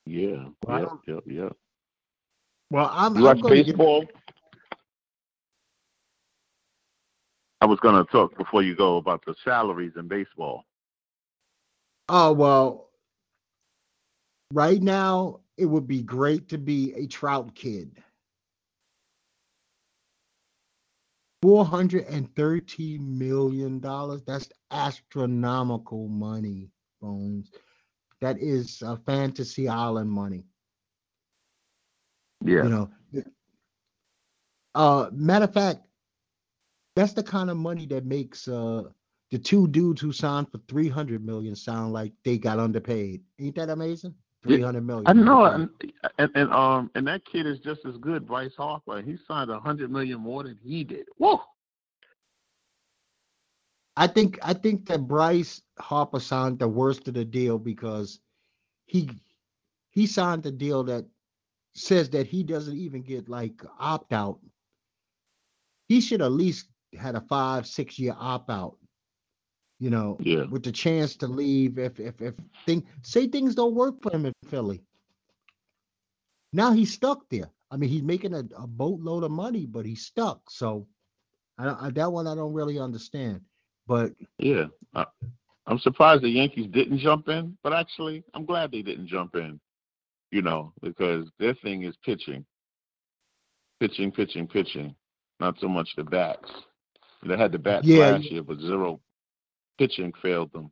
Yeah. Well, yep, yep, yep. Well, I'm. You I'm watch gonna get- baseball? I was going to talk before you go about the salaries in baseball. Oh well, right now it would be great to be a Trout kid. Four hundred and thirteen million dollars. That's astronomical money, Bones. That is uh, fantasy island money. Yeah. You know. Uh, matter of fact, that's the kind of money that makes uh the two dudes who signed for 300 million sound like they got underpaid. Ain't that amazing? Yeah, 300 million. I know, and, and and um and that kid is just as good, Bryce Harper. He signed a hundred million more than he did. Whoa! I think I think that Bryce Harper signed the worst of the deal because he he signed a deal that says that he doesn't even get like opt out. He should at least had a five six year opt out. You know, Yeah. with the chance to leave if if if thing say things don't work for him in Philly. Now he's stuck there. I mean, he's making a, a boatload of money, but he's stuck. So I, I that one I don't really understand. But Yeah. I, I'm surprised the Yankees didn't jump in, but actually, I'm glad they didn't jump in. You know, because their thing is pitching, pitching, pitching, pitching. Not so much the bats. They had the bats Yeah, last year, but zero pitching failed them.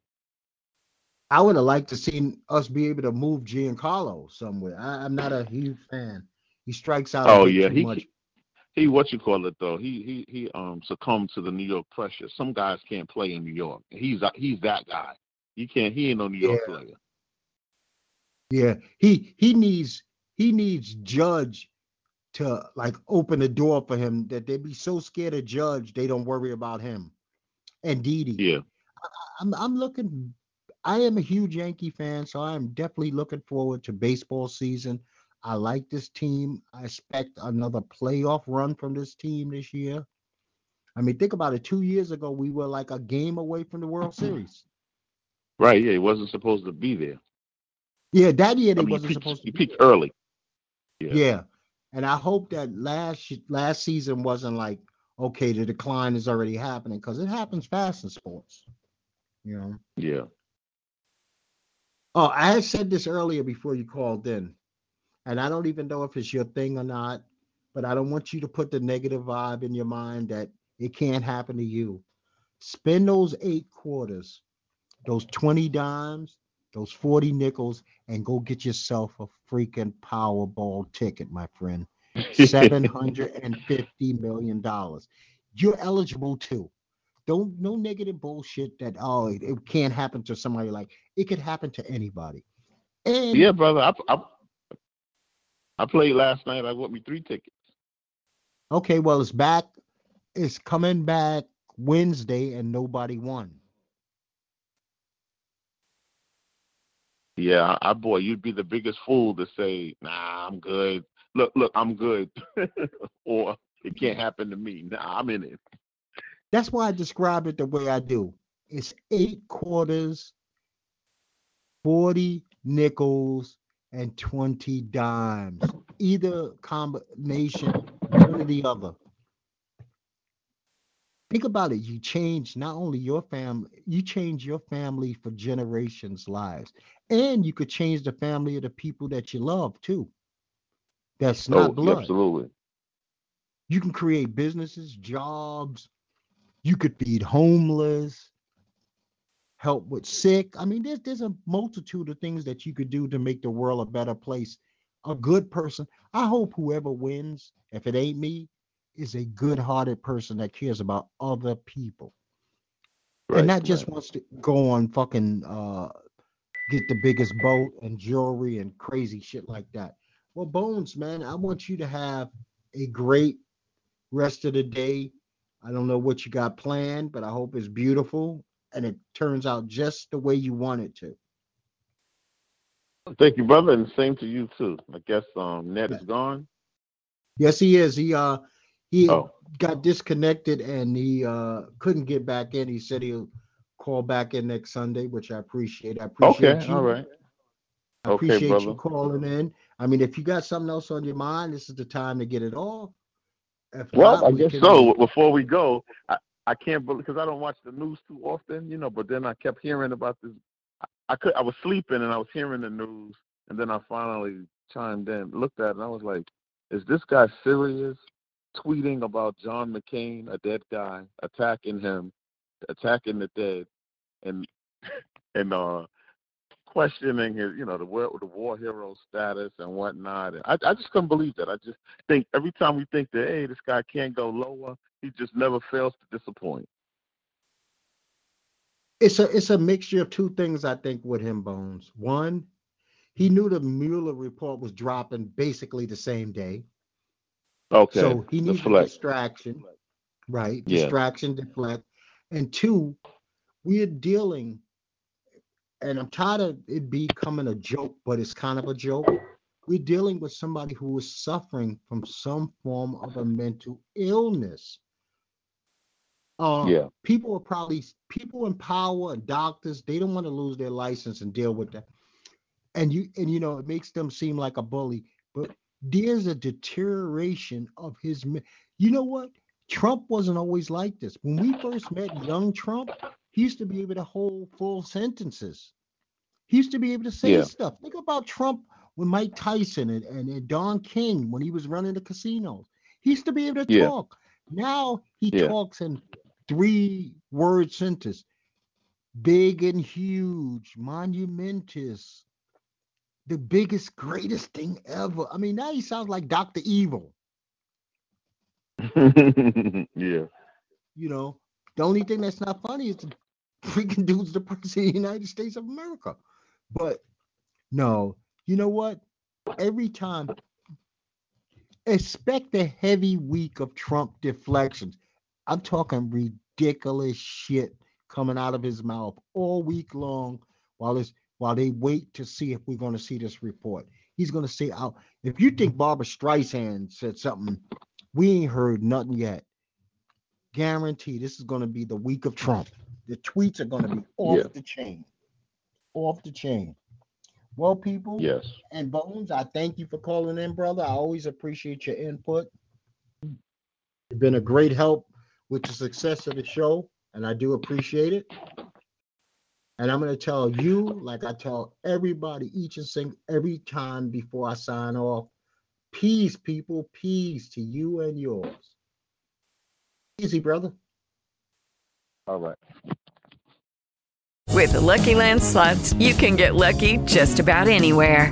I would have liked to seen us be able to move Giancarlo somewhere. I, I'm not a huge fan. He strikes out. Oh yeah, he much. he what you call it though. He he he um succumbed to the New York pressure. Some guys can't play in New York. He's he's that guy. You can't. He ain't no New York Yeah. player. Yeah, he he needs he needs Judge to like open the door for him that they'd be so scared of Judge they don't worry about him. And Didi. Yeah. I'm I'm looking. I am a huge Yankee fan, so I am definitely looking forward to baseball season. I like this team. I expect another playoff run from this team this year. I mean, think about it. Two years ago, we were like a game away from the World Series. Right. Yeah. it wasn't supposed to be there. Yeah, that year they I mean, wasn't peaked, supposed to. he be peaked early. Yeah. Yeah, and I hope that last last season wasn't like okay, the decline is already happening because it happens fast in sports. You know. Yeah. Oh, I had said this earlier before you called in, and I don't even know if it's your thing or not, but I don't want you to put the negative vibe in your mind that it can't happen to you. Spend those eight quarters, those 20 dimes, those 40 nickels and go get yourself a freaking Powerball ticket, my friend. $750 million. You're eligible too. Don't no negative bullshit that oh it, it can't happen to somebody like it could happen to anybody. And Yeah, brother. I, I I played last night. I got me three tickets. okay, well it's back, it's coming back Wednesday and nobody won. Yeah, I, boy, you'd be the biggest fool to say, "Nah, I'm good." Look, look, I'm good, or it can't happen to me. Nah, I'm in it. That's why I describe it the way I do. It's eight quarters, 40 nickels, and 20 dimes. Either combination, one or the other. Think about it. You change not only your family, you change your family for generations' lives. And you could change the family of the people that you love too. That's oh, not oh, blood. absolutely. You can create businesses, jobs. You could feed homeless, help with sick. I mean, there's there's a multitude of things that you could do to make the world a better place. A good person. I hope whoever wins, if it ain't me, is a good-hearted person that cares about other people Right, and not just right. wants to go on fucking uh get the biggest boat and jewelry and crazy shit like that. Well, Bones, man, I want you to have a great rest of the day. I don't know what you got planned, but I hope it's beautiful and it turns out just the way you want it to. Thank you, brother, and same to you too. I guess um Ned is gone. Yes, he is. He uh he Oh, got disconnected and he uh couldn't get back in. He said he'll call back in next Sunday, which I appreciate. I appreciate you. okay, you. all right. I Okay, appreciate you calling in. I mean, if you got something else on your mind, this is the time to get it off. If Well, not, I guess so. Before we go, I, I can't believe because I don't watch the news too often, you know. But then I kept hearing about this. I, I could I was sleeping and I was hearing the news, and then I finally chimed in, looked at it, and I was like, "Is this guy serious?" Tweeting about John McCain, a dead guy, attacking him, attacking the dead, and and uh questioning his, you know, the war the war hero status and whatnot. And I I just couldn't believe that. I just think every time we think that hey, this guy can't go lower, he just never fails to disappoint. it's a it's a mixture of two things. I think with him, Bones. One, he knew the Mueller report was dropping basically the same day, Okay. so he needs a deflect. distraction, right? Yeah. Distraction, deflect. And two, we're dealing, and I'm tired of it becoming a joke, but it's kind of a joke. We're dealing with somebody who is suffering from some form of a mental illness. Uh, Yeah. people are probably people in power and doctors they don't want to lose their license and deal with that and you and you know it makes them seem like a bully but there's a deterioration of his you know what? Trump wasn't always like this. When we first met young trump he used to be able to hold full sentences. He used to be able to say Yeah. stuff. Think about trump with mike tyson and, and, and don king when he was running the casinos. He used to be able to Yeah. talk. Now he Yeah. talks in three word sentences. Big and huge monumentous the biggest greatest thing ever. I mean now he sounds like dr evil. Yeah. you know the only thing that's not funny is the freaking dude's the president of the united states of america. But no you know what? Every time expect a heavy week of trump deflections. I'm talking ridiculous shit coming out of his mouth all week long while it's while they wait to see if we're going to see this report he's going to say out if you think barbra streisand said something we ain't heard nothing yet guarantee this is going to be the week of Trump. The tweets are going to be off Yeah. the chain. Off the chain. Well, people Yes. and Bones, I thank you for calling in, brother. I always appreciate your input. You've been a great help with the success of the show, and I do appreciate it. And I'm going to tell you, like I tell everybody each and sing every time before I sign off, peace, people, peace to you and yours. Easy, brother. All right. With the Lucky Land slots, you can get lucky just about anywhere.